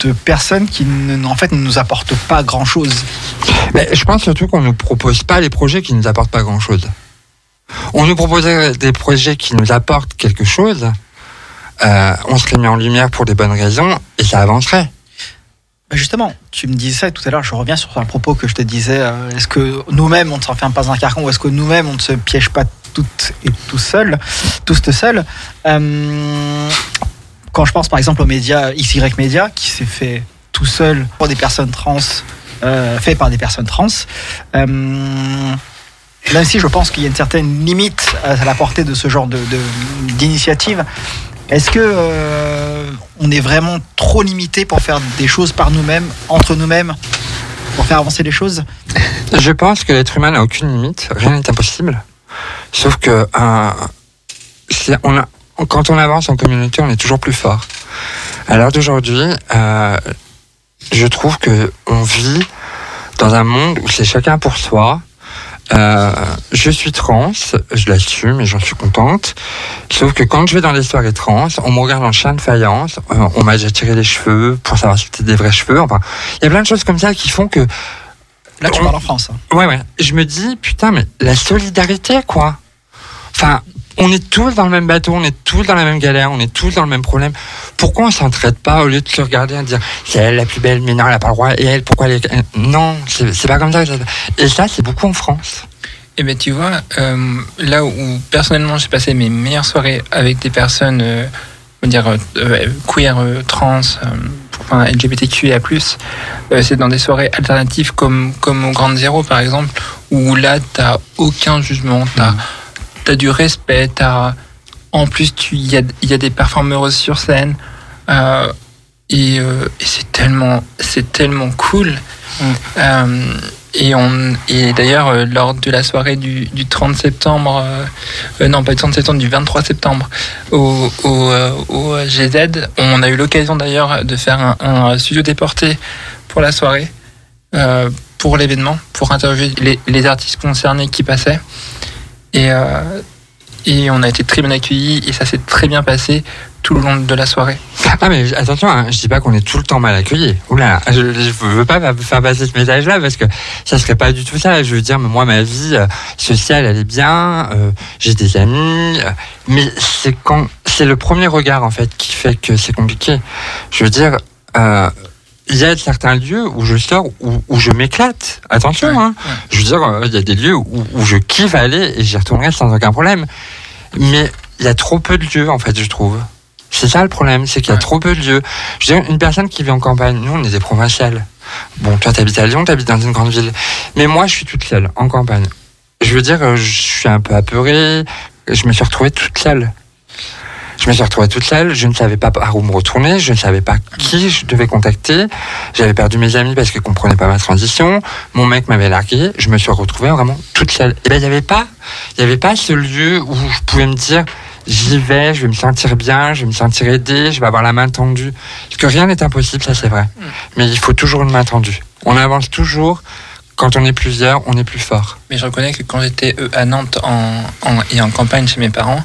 de personnes qui ne, en fait ne nous apportent pas grand chose Mais je pense surtout qu'on ne nous propose pas les projets qui nous apportent pas grand-chose. On nous proposait des projets qui nous apportent quelque chose, euh, on serait mis en lumière pour des bonnes raisons et ça avancerait. Bah, Justement, tu me disais tout à l'heure, je reviens sur un propos que je te disais, euh, est-ce que nous-mêmes on ne s'enferme pas dans un carcan ou est-ce que nous-mêmes on ne se piège pas toutes et tout seul, tous seuls Euh, quand je pense par exemple aux médias XY Media qui s'est fait tout seul pour des personnes trans, euh, fait par des personnes trans. Même si je pense qu'il y a une certaine limite à la portée de ce genre de, de- d'initiative, est-ce que euh, on est vraiment trop limité pour faire des choses par nous-mêmes, entre nous-mêmes, pour faire avancer les choses? Je pense que l'être humain n'a aucune limite, rien n'est impossible. Sauf que euh, quand on avance en communauté, on est toujours plus fort. À l'heure d'aujourd'hui, euh, je trouve que on vit dans un monde où c'est chacun pour soi. Euh, je suis trans, je l'assume et j'en suis contente. Sauf que quand je vais dans des soirées trans, on me regarde en chien de faïence, euh, on m'a déjà tiré les cheveux pour savoir si c'était des vrais cheveux. Enfin, il y a plein de choses comme ça qui font que Là, tu On- parles en France. hein. Ouais, ouais. Je me dis, putain, mais la solidarité, quoi. Enfin, on est tous dans le même bateau, on est tous dans la même galère, on est tous dans le même problème. Pourquoi on s'entraide pas au lieu de se regarder et de dire, c'est elle la plus belle, mais non, elle a pas le droit, et elle, pourquoi elle est... Non, c'est pas comme ça. Et ça, c'est beaucoup en France. Et ben tu vois, euh, là où personnellement j'ai passé mes meilleures soirées avec des personnes, euh, on va dire euh, queer, trans, enfin LGBTQIA+, c'est dans des soirées alternatives comme comme au Grand Zéro par exemple, où là t'as aucun jugement, t'as as du respect, t'as en plus tu il y a y a des performeuses sur scène. euh, et, euh, et c'est tellement cool Euh, et on et d'ailleurs euh, lors de la soirée du, du 30 septembre euh, non pas du 30 septembre du 23 septembre au, au, au GZ on a eu l'occasion d'ailleurs de faire un, un studio déporté pour la soirée euh, pour l'événement pour interviewer les, les artistes concernés qui passaient et euh, et on a été très bien accueillis et ça s'est très bien passé tout le long de la soirée. Ah mais attention, hein, je dis pas qu'on est tout le temps mal accueillis. Oula, je, je veux pas faire passer ce message-là parce que ça serait pas du tout ça. Je veux dire, moi ma vie euh, sociale elle est bien, euh, j'ai des amis, mais c'est quand c'est le premier regard en fait qui fait que c'est compliqué. Je veux dire. Il y a certains lieux où je sors où, où je m'éclate. Attention, Ouais, hein. Je veux dire, euh, il y a des lieux où, où je kiffe aller et j'y retournerai sans aucun problème. Mais il y a trop peu de lieux, en fait, je trouve. C'est ça le problème, c'est qu'il y a Ouais. trop peu de lieux. Je veux dire, une personne qui vit en campagne, nous, on est des provinciales. Bon, toi, t'habites à Lyon, t'habites dans une grande ville. Mais moi, je suis toute seule, en campagne. Je veux dire, euh, je suis un peu apeurée. Je me suis retrouvée toute seule. Je me suis retrouvée toute seule, je ne savais pas par où me retourner, je ne savais pas qui je devais contacter. J'avais perdu mes amis parce qu'ils comprenaient pas ma transition. Mon mec m'avait largué, je me suis retrouvée vraiment toute seule. Et ben il y avait pas, il avait pas ce lieu où je pouvais me dire j'y vais, je vais me sentir bien, je vais me sentir aidé, je vais avoir la main tendue. Parce que rien n'est impossible, ça c'est vrai. Mais il faut toujours une main tendue. On avance toujours. Quand on est plusieurs, on est plus fort. Mais je reconnais que quand j'étais euh, à Nantes en, en- et en campagne chez mes parents,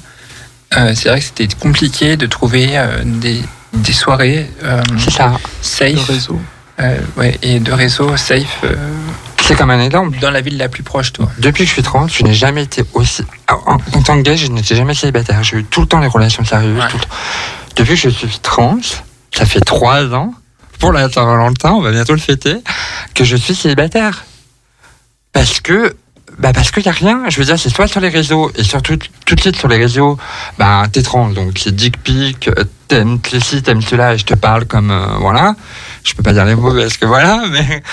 euh, c'est vrai que c'était compliqué de trouver euh, des, des soirées euh, C'est ça. safe réseau. euh, ouais, et de réseau safe euh, C'est comme un exemple. dans la ville la plus proche, toi. Depuis que je suis trans, je n'ai jamais été aussi. En, en tant que gay, je n'étais jamais célibataire. J'ai eu tout le temps des relations sérieuses. Ouais. tout le temps. Depuis que je suis trans, ça fait trois ans, pour la Saint-Valentin, on va bientôt le fêter, que je suis célibataire. Parce que. Bah parce qu'il n'y a rien, je veux dire, c'est soit sur les réseaux, et surtout tout de suite sur les réseaux, bah t'es trans, donc c'est dick pic, euh, t'aimes ceci, t'aimes cela, et je te parle comme, euh, voilà, je peux pas dire les mots parce que voilà, mais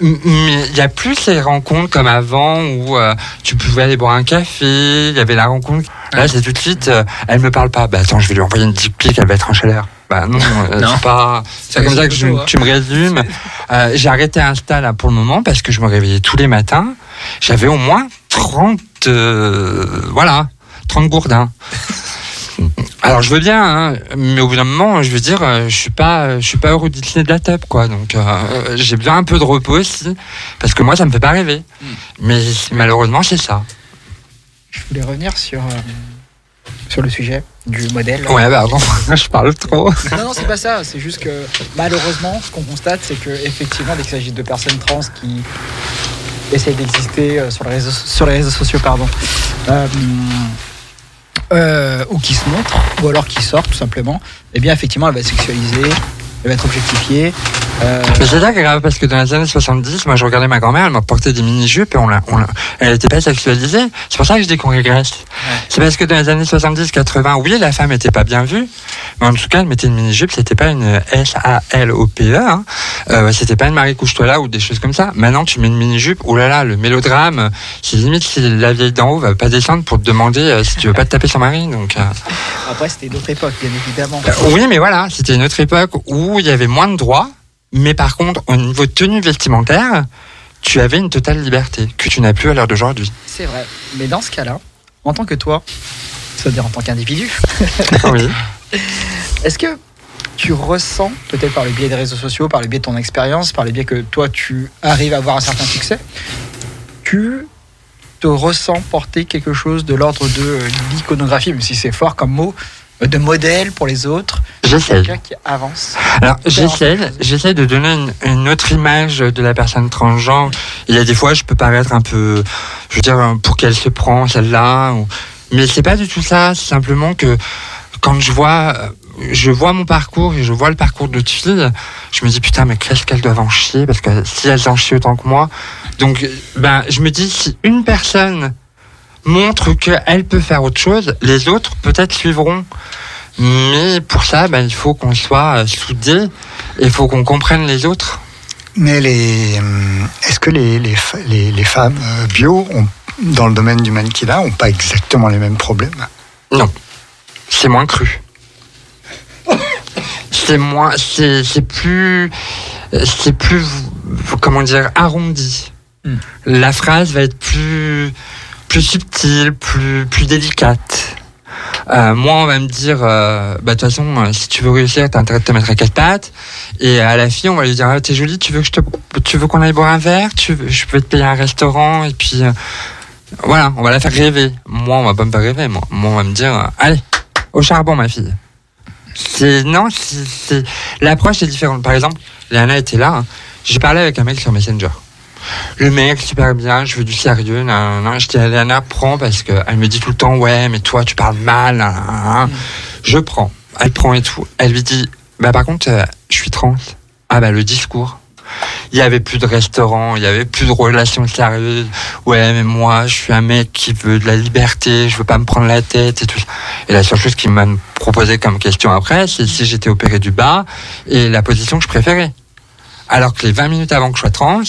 mais il y a plus ces rencontres comme avant où euh, tu pouvais aller boire un café, il y avait la rencontre. Là, c'est tout de suite, euh, elle me parle pas. Bah attends, je vais lui envoyer une dick pic, elle va être en chaleur. Bah non, euh, Non. c'est pas. C'est comme ça que je- hein. tu me résumes. J'ai arrêté Insta là pour le moment parce que je me réveillais tous les matins. J'avais au moins 30, euh, voilà, 30 gourdins. Alors je veux bien, hein, mais au bout d'un moment, je veux dire, euh, je suis pas, je suis pas heureux de la table, quoi. Donc euh, j'ai besoin un peu de repos aussi, parce que moi, ça me fait pas rêver. Mais malheureusement, c'est ça. Je voulais revenir sur, euh, sur le sujet du modèle. Ouais, pardon, je parle trop. Non, non, c'est pas ça. C'est juste que malheureusement, ce qu'on constate, c'est que effectivement, dès qu'il s'agit de personnes trans qui essayent d'exister euh, sur les réseaux, sociaux, pardon, euh, euh, ou qui se montrent, ou alors qui sortent tout simplement, eh bien, effectivement, elle va être sexualisée, elle va être objectifiée. Euh, Mais c'est ça qui est grave parce que dans les années 70, moi je regardais ma grand-mère, elle m'a porté des mini-jupes et on l'a, on l'a- elle n'était pas sexualisée. C'est pour ça que je dis qu'on régresse. C'est parce que dans les années 70-80, oui, la femme était pas bien vue, mais en tout cas, elle mettait une mini-jupe, c'était pas une S-A-L-O-P-E, hein. Euh, c'était pas une Marie couche-toi là ou des choses comme ça. Maintenant, tu mets une mini-jupe, oh là là, le mélodrame, c'est limite si la vieille d'en haut va pas descendre pour te demander euh, si tu veux pas te taper son mari. Donc, euh, Après, c'était une autre époque, bien évidemment. euh, oui, mais voilà, c'était une autre époque où il y avait moins de droits, mais par contre, au niveau de tenue vestimentaire, tu avais une totale liberté que tu n'as plus à l'heure d'aujourd'hui. C'est vrai. Mais dans ce cas-là, en tant que toi, c'est-à-dire en tant qu'individu, oui. est-ce que tu ressens, peut-être par le biais des réseaux sociaux, par le biais de ton expérience, par le biais que toi tu arrives à avoir un certain succès, tu te ressens porter quelque chose de l'ordre de euh, l'iconographie, même si c'est fort comme mot, euh, de modèle pour les autres, Qui avance. Alors, j'essaie, j'essaie de donner une, une autre image de la personne transgenre. Il y a des fois, je peux paraître un peu, je veux dire, pour qu'elle se prend celle-là. ou- Mais c'est pas du tout ça. C'est simplement que quand je vois, je vois mon parcours et je vois le parcours d'autres filles, je me dis putain, mais qu'est-ce qu'elles doivent en chier? Parce que si elles en chient autant que moi, donc ben, je me dis si une personne montre qu'elle peut faire autre chose, les autres peut-être suivront. Mais pour ça, ben, il faut qu'on soit euh, soudés et il faut qu'on comprenne les autres. Mais les, hum, est-ce que les, les, les, les femmes euh, bio, ont, dans le domaine du mannequinat, n'ont pas exactement les mêmes problèmes? Non, c'est moins cru. C'est moins, c'est c'est plus, c'est plus, comment dire, arrondi. Hmm. La phrase va être plus, plus subtile, plus, plus délicate. Euh, moi, on va me dire, euh, bah de toute façon, euh, si tu veux réussir, t'as intérêt de te mettre à quatre pattes. Et à la fille, on va lui dire, ah, t'es jolie, tu veux que tu veux qu'on aille boire un verre, je peux te payer un restaurant, et puis, voilà, on va la faire rêver. Moi, on va pas me faire rêver. Moi, moi on va me dire, allez, au charbon, ma fille. C'est non, c'est- l'approche est différente. Par exemple, Léana était là. hein. J'ai parlé avec un mec sur Messenger. Le mec, super bien, je veux du sérieux. nan, nan. Je dis à Léana, prends parce qu'elle me dit tout le temps, ouais, mais toi, tu parles mal. nan, nan. Je prends. Elle prend et tout. Elle lui dit, bah par contre, euh, je suis trans. Ah bah le discours. Il y avait plus de restaurants, il y avait plus de relations sérieuses. Ouais, mais moi, je suis un mec qui veut de la liberté, je veux pas me prendre la tête et tout. ça. Et la seule chose qu'il m'a proposé comme question après, c'est si j'étais opéré du bas et la position que je préférais. Alors que les 20 minutes avant que je sois trans,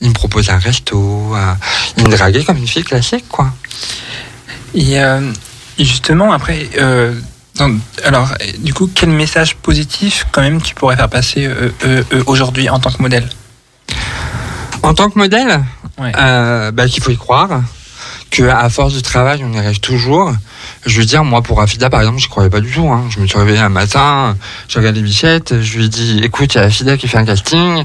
il me proposait un resto, il me draguait comme une fille classique, quoi. Et euh, justement, après, euh, dans- alors, du coup, quel message positif, quand même, tu pourrais faire passer euh, aujourd'hui en tant que modèle? En tant que modèle, Ouais. bah, qu'il faut y croire, que à force de travail, on y arrive toujours. Je veux dire, moi, pour Afida, par exemple, je croyais pas du tout. hein. Je me suis réveillé un matin, j'ai regardé Bichette, je lui ai dit, écoute, il y a Afida qui fait un casting,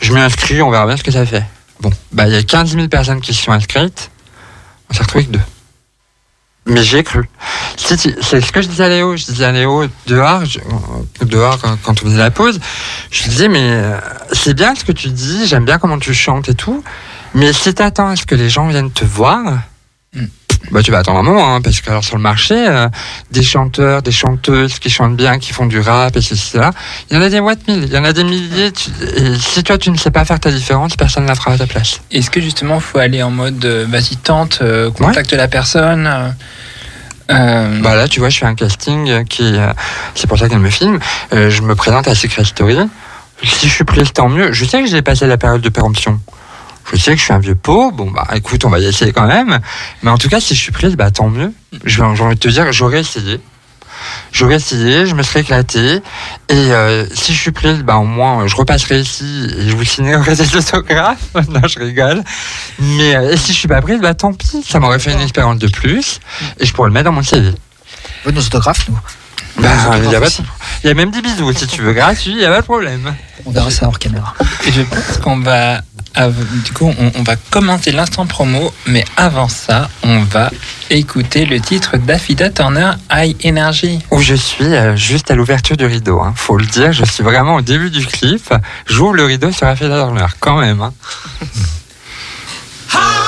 je m'y inscris, on verra bien ce que ça fait. Bon, bah, il y a 15 000 personnes qui se sont inscrites, on s'est retrouvé que deux. Mais j'ai cru. C'est ce que je disais à Léo. Je disais à Léo dehors, dehors quand, on faisait la pause, je lui disais, mais euh, c'est bien ce que tu dis, j'aime bien comment tu chantes et tout, mais si t'attends à ce que les gens viennent te voir. Bah tu vas attendre un moment, hein, parce que alors, sur le marché, euh, des chanteurs, des chanteuses qui chantent bien, qui font du rap et ceci, cela, il y en a des what mille, il y en a des milliers, tu- et si toi tu ne sais pas faire ta différence, personne ne la fera à ta place. Est-ce que justement, il faut aller en mode euh, vas-y, tente, euh, contacte la personne euh, euh, Bah là, tu vois, je fais un casting qui, c'est pour ça qu'elle me filme. Je me présente à Secret Story. Si je suis prise, tant mieux. Je sais que j'ai passé la période de péremption. Je sais que je suis un vieux pot. Bon, bah, écoute, on va y essayer quand même. Mais en tout cas, si je suis prise, bah, tant mieux. J'ai envie de te dire, j'aurais essayé. J'aurais essayé, je me serais éclaté. Et euh, si je suis prise, bah, au moins, je repasserai ici et je vous signerai des autographes. non, je rigole. Mais euh, et si je suis pas prise, bah, tant pis. Ça m'aurait fait une expérience de plus. Et je pourrais le mettre dans mon CV. Veux nos autographes, nous Bah, il y, a pas de- il y a même des bisous si tu veux gratuit, il y a pas de problème. On verra ça hors caméra. Et je pense qu'on va, du coup, on, on va commencer l'instant promo, mais avant ça, on va écouter le titre d'Affida Turner, High Energy. Où je suis euh, juste à l'ouverture du rideau, hein. faut le dire, je suis vraiment au début du clip. J'ouvre le rideau sur Affida Turner, quand même. Hein.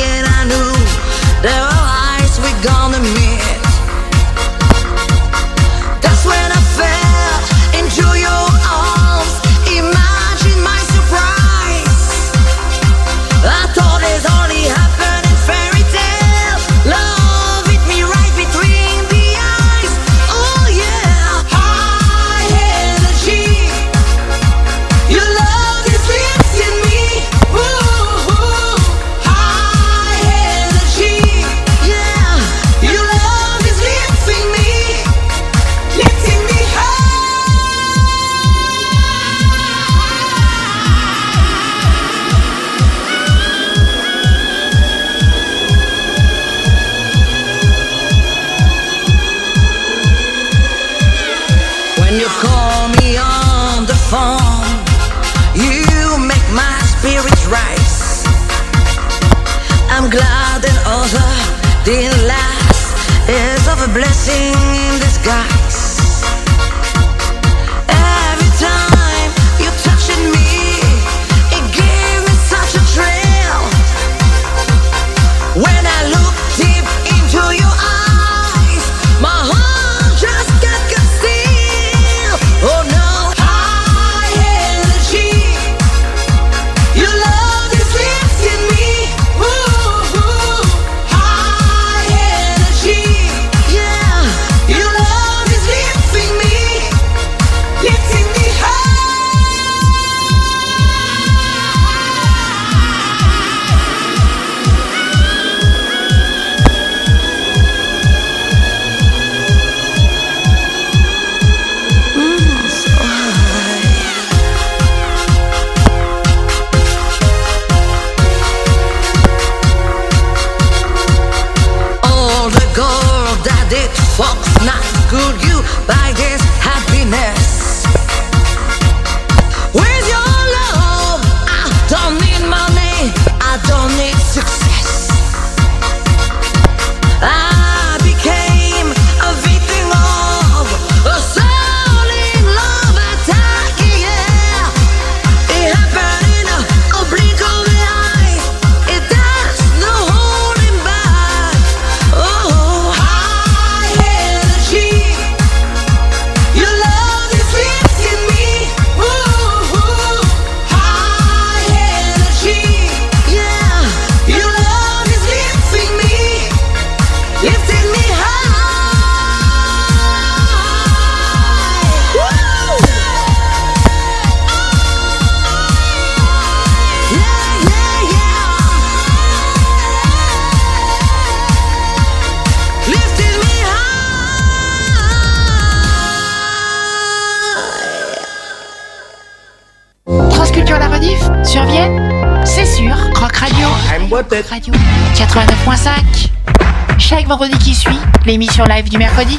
l'émission live du mercredi.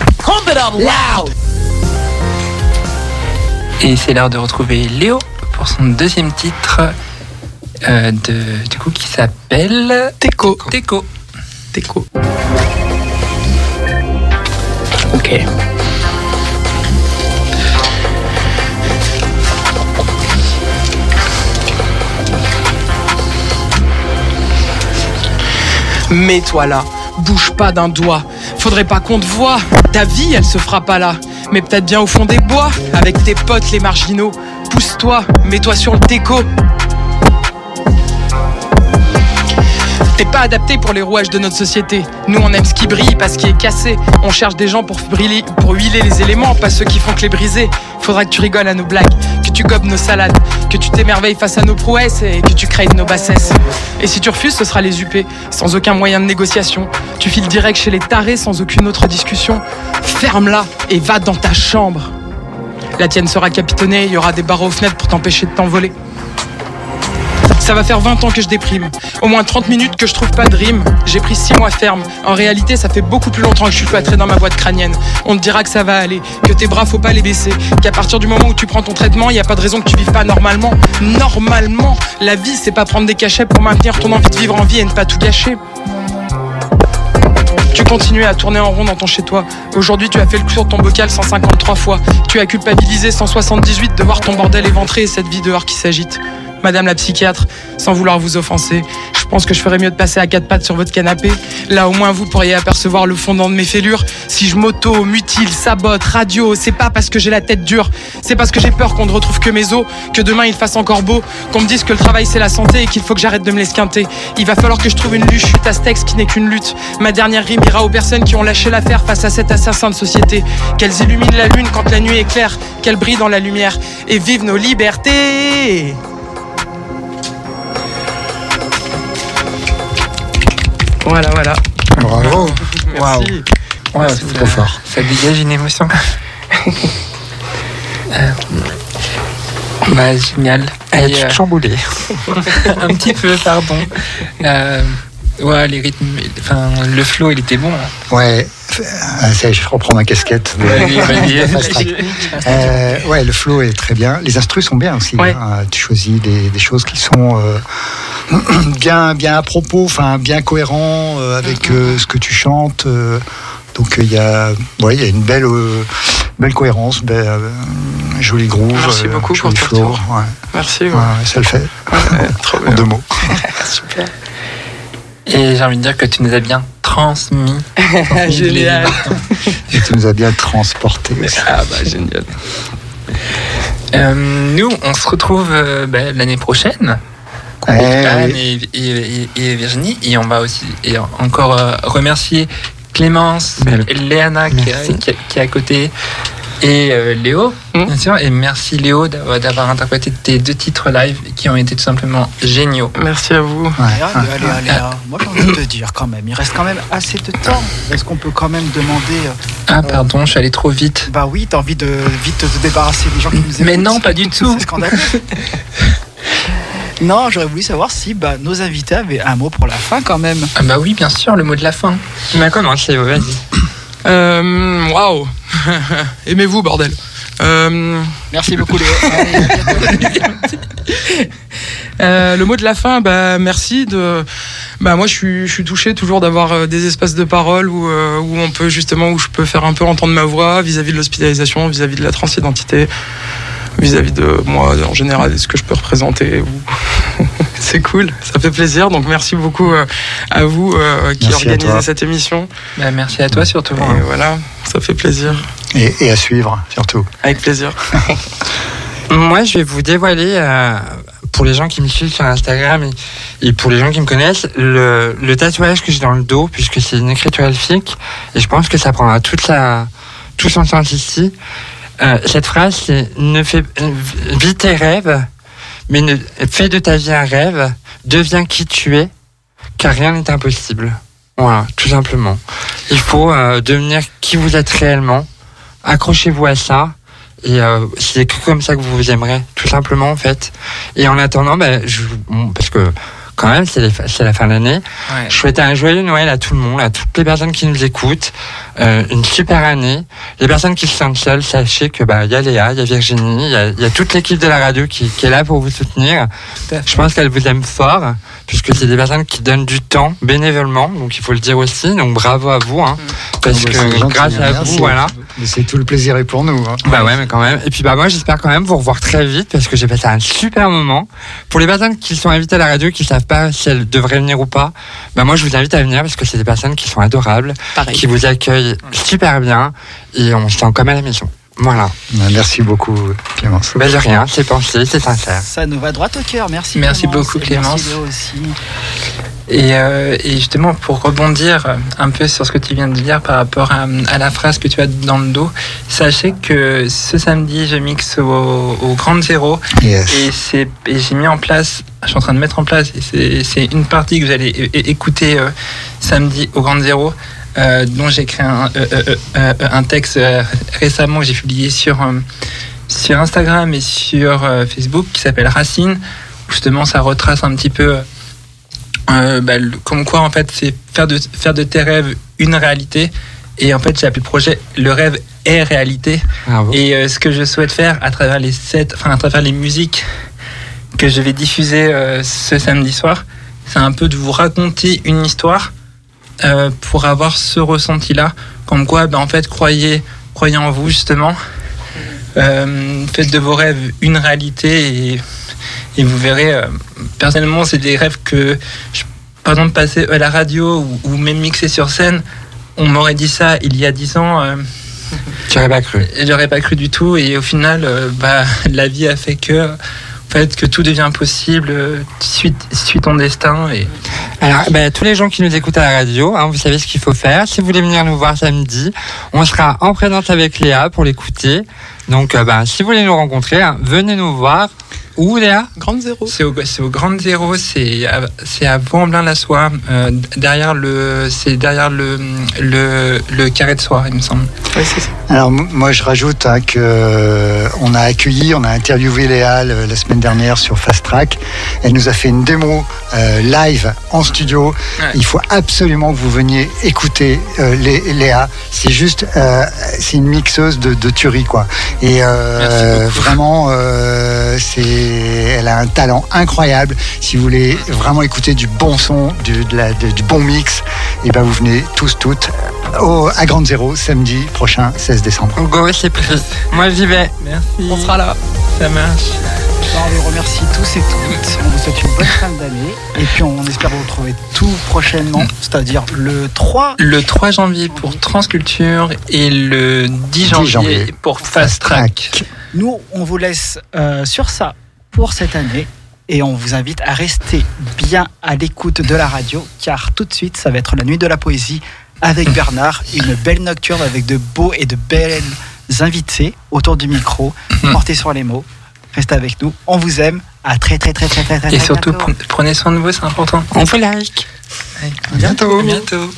Et c'est l'heure de retrouver Léo pour son deuxième titre, euh, de, du coup, qui s'appelle Teco. Teco. Teco. Ok. Mets-toi là, bouge pas d'un doigt. Faudrait pas qu'on te voie. Ta vie, elle se fera pas là. Mais peut-être bien au fond des bois, avec tes potes les marginaux. Pousse-toi, mets-toi sur le déco. T'es pas adapté pour les rouages de notre société. Nous, on aime ce qui brille, pas ce qui est cassé. On cherche des gens pour briller, pour huiler les éléments, pas ceux qui font que les briser. Faudra que tu rigoles à nos blagues, que tu gobes nos salades, que tu t'émerveilles face à nos prouesses et que tu de nos bassesses. Et si tu refuses, ce sera les UP, sans aucun moyen de négociation. Tu files direct chez les tarés sans aucune autre discussion. Ferme-la et va dans ta chambre. La tienne sera capitonnée, il y aura des barreaux aux fenêtres pour t'empêcher de t'envoler. Ça va faire 20 ans que je déprime. Au moins 30 minutes que je trouve pas de rime. J'ai pris 6 mois ferme. En réalité, ça fait beaucoup plus longtemps que je suis cloîtré dans ma boîte crânienne. On te dira que ça va aller, que tes bras faut pas les baisser, qu'à partir du moment où tu prends ton traitement, il y a pas de raison que tu vives pas normalement. Normalement, la vie c'est pas prendre des cachets pour maintenir ton envie de vivre en vie et ne pas tout gâcher. Tu continuais à tourner en rond dans ton chez-toi. Aujourd'hui, tu as fait le tour de ton bocal 153 fois. Tu as culpabilisé 178 de voir ton bordel éventré et cette vie dehors qui s'agite. Madame la psychiatre, sans vouloir vous offenser, je pense que je ferais mieux de passer à quatre pattes sur votre canapé. Là, au moins, vous pourriez apercevoir le fondant de mes fêlures. Si je m'auto, mutile, sabote, radio, c'est pas parce que j'ai la tête dure. C'est parce que j'ai peur qu'on ne retrouve que mes os, que demain il fasse encore beau, qu'on me dise que le travail c'est la santé et qu'il faut que j'arrête de me l'esquinter. Il va falloir que je trouve une luche à ce texte qui n'est qu'une lutte. Ma dernière rime ira aux personnes qui ont lâché l'affaire face à cet assassin de société. Qu'elles illuminent la lune quand la nuit est claire, qu'elles brillent dans la lumière et vivent nos libertés. Voilà, voilà. Bravo. Merci. Ouais, C'est trop fort. Ça dégage une émotion. Euh, bah, génial. Elle est euh, chamboulée. un petit peu, pardon. Euh, ouais, les rythmes, enfin, le flow, il était bon. Ouais, ça est, je reprends ma casquette. Ouais, track. Euh, ouais, le flow est très bien. Les instrus sont bien aussi. Ouais. hein. Tu choisis des, des choses qui sont bien, bien à propos, enfin bien cohérents euh, avec euh, ce que tu chantes. euh. donc il y a, ouais, il y a une belle, euh, belle cohérence, belle, euh, joli groove, Merci euh, beaucoup pour ton. Ouais. Merci. Ouais, ouais. ouais, ça le fait. Ouais, trop En deux mots. Et j'ai envie de dire que tu nous as bien transmis. Génial. Et tu nous as bien transporté aussi. Ah bah génial. Euh, nous, on se retrouve euh, bah, l'année prochaine. Eh oui. et, et- et- et Virginie. Et on va aussi et encore euh, remercier Clémence, Belle. Léana qui qui est- qui est à côté. Et euh, Léo, Mm. bien sûr. Et merci Léo d'avoir interprété tes deux titres live qui ont été tout simplement géniaux. Merci à vous. Ouais. Allez, allez, allez. Moi, j'ai envie de te dire quand même, il reste quand même assez de temps. Est-ce qu'on peut quand même demander. euh, Ah, pardon, je suis allé trop vite. Bah oui, t'as envie de vite te débarrasser des gens qui nous écoutent. Mais non, pas du tout. C'est scandaleux. non, j'aurais voulu savoir si bah, nos invités avaient un mot pour la fin quand même. Ah, bah oui, bien sûr, le mot de la fin. Tu m'as commencé, vas-y. Euh, Waouh. Aimez-vous, bordel. Euh, Merci beaucoup, Léo. Euh, le mot de la fin, bah merci de. Bah moi je suis, je suis touché toujours d'avoir euh, des espaces de parole où, euh, où on peut justement où je peux faire un peu entendre ma voix vis-à-vis de l'hospitalisation, vis-à-vis de la transidentité, vis-à-vis de moi en général, ce que je peux représenter. C'est cool, ça fait plaisir. Donc merci beaucoup euh, à vous euh, qui Merci organisez cette émission. Bah, merci à toi surtout. Et voilà, ça fait plaisir, Et, et à suivre, surtout. avec plaisir. Moi, je vais vous dévoiler, euh, pour les gens qui me suivent sur Instagram et, et pour les gens qui me connaissent, le, le tatouage que j'ai dans le dos, puisque c'est une écriture elfique, et je pense que ça prendra toute sa, tout son sens ici. Euh, cette phrase, c'est ne fais, euh, vis tes rêves, mais ne, fais de ta vie un rêve, deviens qui tu es, car rien n'est impossible. Voilà, tout simplement. Il faut euh, devenir qui vous êtes réellement. Accrochez-vous à ça. Et c'est comme ça que vous vous aimerez, tout simplement en fait. Et en attendant, ben, je, parce que quand même c'est les fa- c'est la fin de l'année, Ouais. je souhaite un joyeux Noël à tout le monde, à toutes les personnes qui nous écoutent, euh, une super année. Les personnes qui se sentent seules, sachez que bah il y a Léa, il y a Virginie, il y a, il y a toute l'équipe de la radio qui, qui est là pour vous soutenir. Je pense qu'elles vous aiment fort, puisque c'est des personnes qui donnent du temps bénévolement, donc il faut le dire aussi. Donc bravo à vous, hein, parce Ah bah, que gentil, grâce à merci. vous, voilà. Mais c'est tout le plaisir est pour nous. hein. Bah ouais, mais quand même. Et puis bah moi, j'espère quand même vous revoir très vite parce que j'ai passé un super moment. Pour les personnes qui sont invitées à la radio, qui savent pas si elles devraient venir ou pas, bah moi je vous invite à venir parce que c'est des personnes qui sont adorables, Pareil. qui vous accueillent super bien et on se sent comme à la maison. Voilà. Ben, Merci beaucoup, Clémence. Bah de rien, c'est pensé, c'est sincère. Ça nous va droit au cœur. Merci. Merci Clémence. beaucoup, Clémence. Merci aussi. Et, euh, et justement, pour rebondir un peu sur ce que tu viens de dire par rapport à, à la phrase que tu as dans le dos, sachez que ce samedi, je mixe au, au Grand Zéro Yes. et, j'ai mis en place, je suis en train de mettre en place, et c'est- une partie que vous allez écouter euh, samedi au Grand Zéro, euh, dont j'ai créé un, un texte récemment que j'ai publié sur, sur Instagram et sur Facebook qui s'appelle Racine, où justement ça retrace un petit peu euh, bah, le- comme quoi en fait c'est faire de, faire de tes rêves une réalité. Et en fait, j'ai appelé le projet Le rêve est réalité. Bravo. Et euh, ce que je souhaite faire à travers les sets, enfin à travers les musiques que je vais diffuser euh, ce samedi soir, c'est un peu de vous raconter une histoire pour avoir ce ressenti-là, comme quoi, ben, en fait, croyez, croyez en vous justement, Euh, faites de vos rêves une réalité et, et vous verrez. euh, personnellement, c'est des rêves que, je, par exemple, passer à la radio ou, ou même mixer sur scène, on m'aurait dit ça il y a dix ans. euh, J'aurais pas cru. J'aurais pas cru du tout et au final, euh, bah, la vie a fait que, en fait, que tout devient possible. Suis, suis ton destin et Alors, ben, tous les gens qui nous écoutent à la radio, hein, vous savez ce qu'il faut faire. Si vous voulez venir nous voir samedi, on sera en présence avec Léa pour l'écouter. Donc, euh, ben, si vous voulez nous rencontrer, hein, venez nous voir. Où, Léa? Grande zéro. c'est au, c'est au Grand Zéro, c'est à, c'est à Vaux-en-Velin-la-Soie, euh, derrière le, c'est derrière le, le, le carré de soie, il me semble. Ouais, c'est ça. Alors moi je rajoute hein, que euh, on a accueilli, on a interviewé Léa le- la semaine dernière sur Fast Track. Elle nous a fait une démo euh, live en studio. Ouais. Il faut absolument que vous veniez écouter euh, Lé- Léa. C'est juste, euh, c'est une mixeuse de, de tuerie quoi. Et euh, vraiment, euh, c'est, elle a un talent incroyable. Si vous voulez vraiment écouter du bon son, du, de la- de- du bon mix, et ben vous venez tous toutes au, à Grande Zéro samedi prochain 16 décembre. Go, c'est pris. Moi, j'y vais. Merci. On sera là. Ça marche. On vous remercie tous et toutes. On vous souhaite une bonne fin d'année. Et puis on espère vous retrouver tout prochainement, c'est-à-dire le 3 Le 3 janvier pour Transculture et le 10 janvier, janvier pour Fast Track. Nous, on vous laisse euh, sur ça pour cette année et on vous invite à rester bien à l'écoute de la radio car tout de suite, ça va être la nuit de la poésie avec Bernard, une belle nocturne avec de beaux et de belles invités autour du micro. Portez sur les mots, restez avec nous, on vous aime. À très très très très très très Et très surtout, bientôt. prenez soin de vous, c'est important. On vous like. À bientôt. bientôt.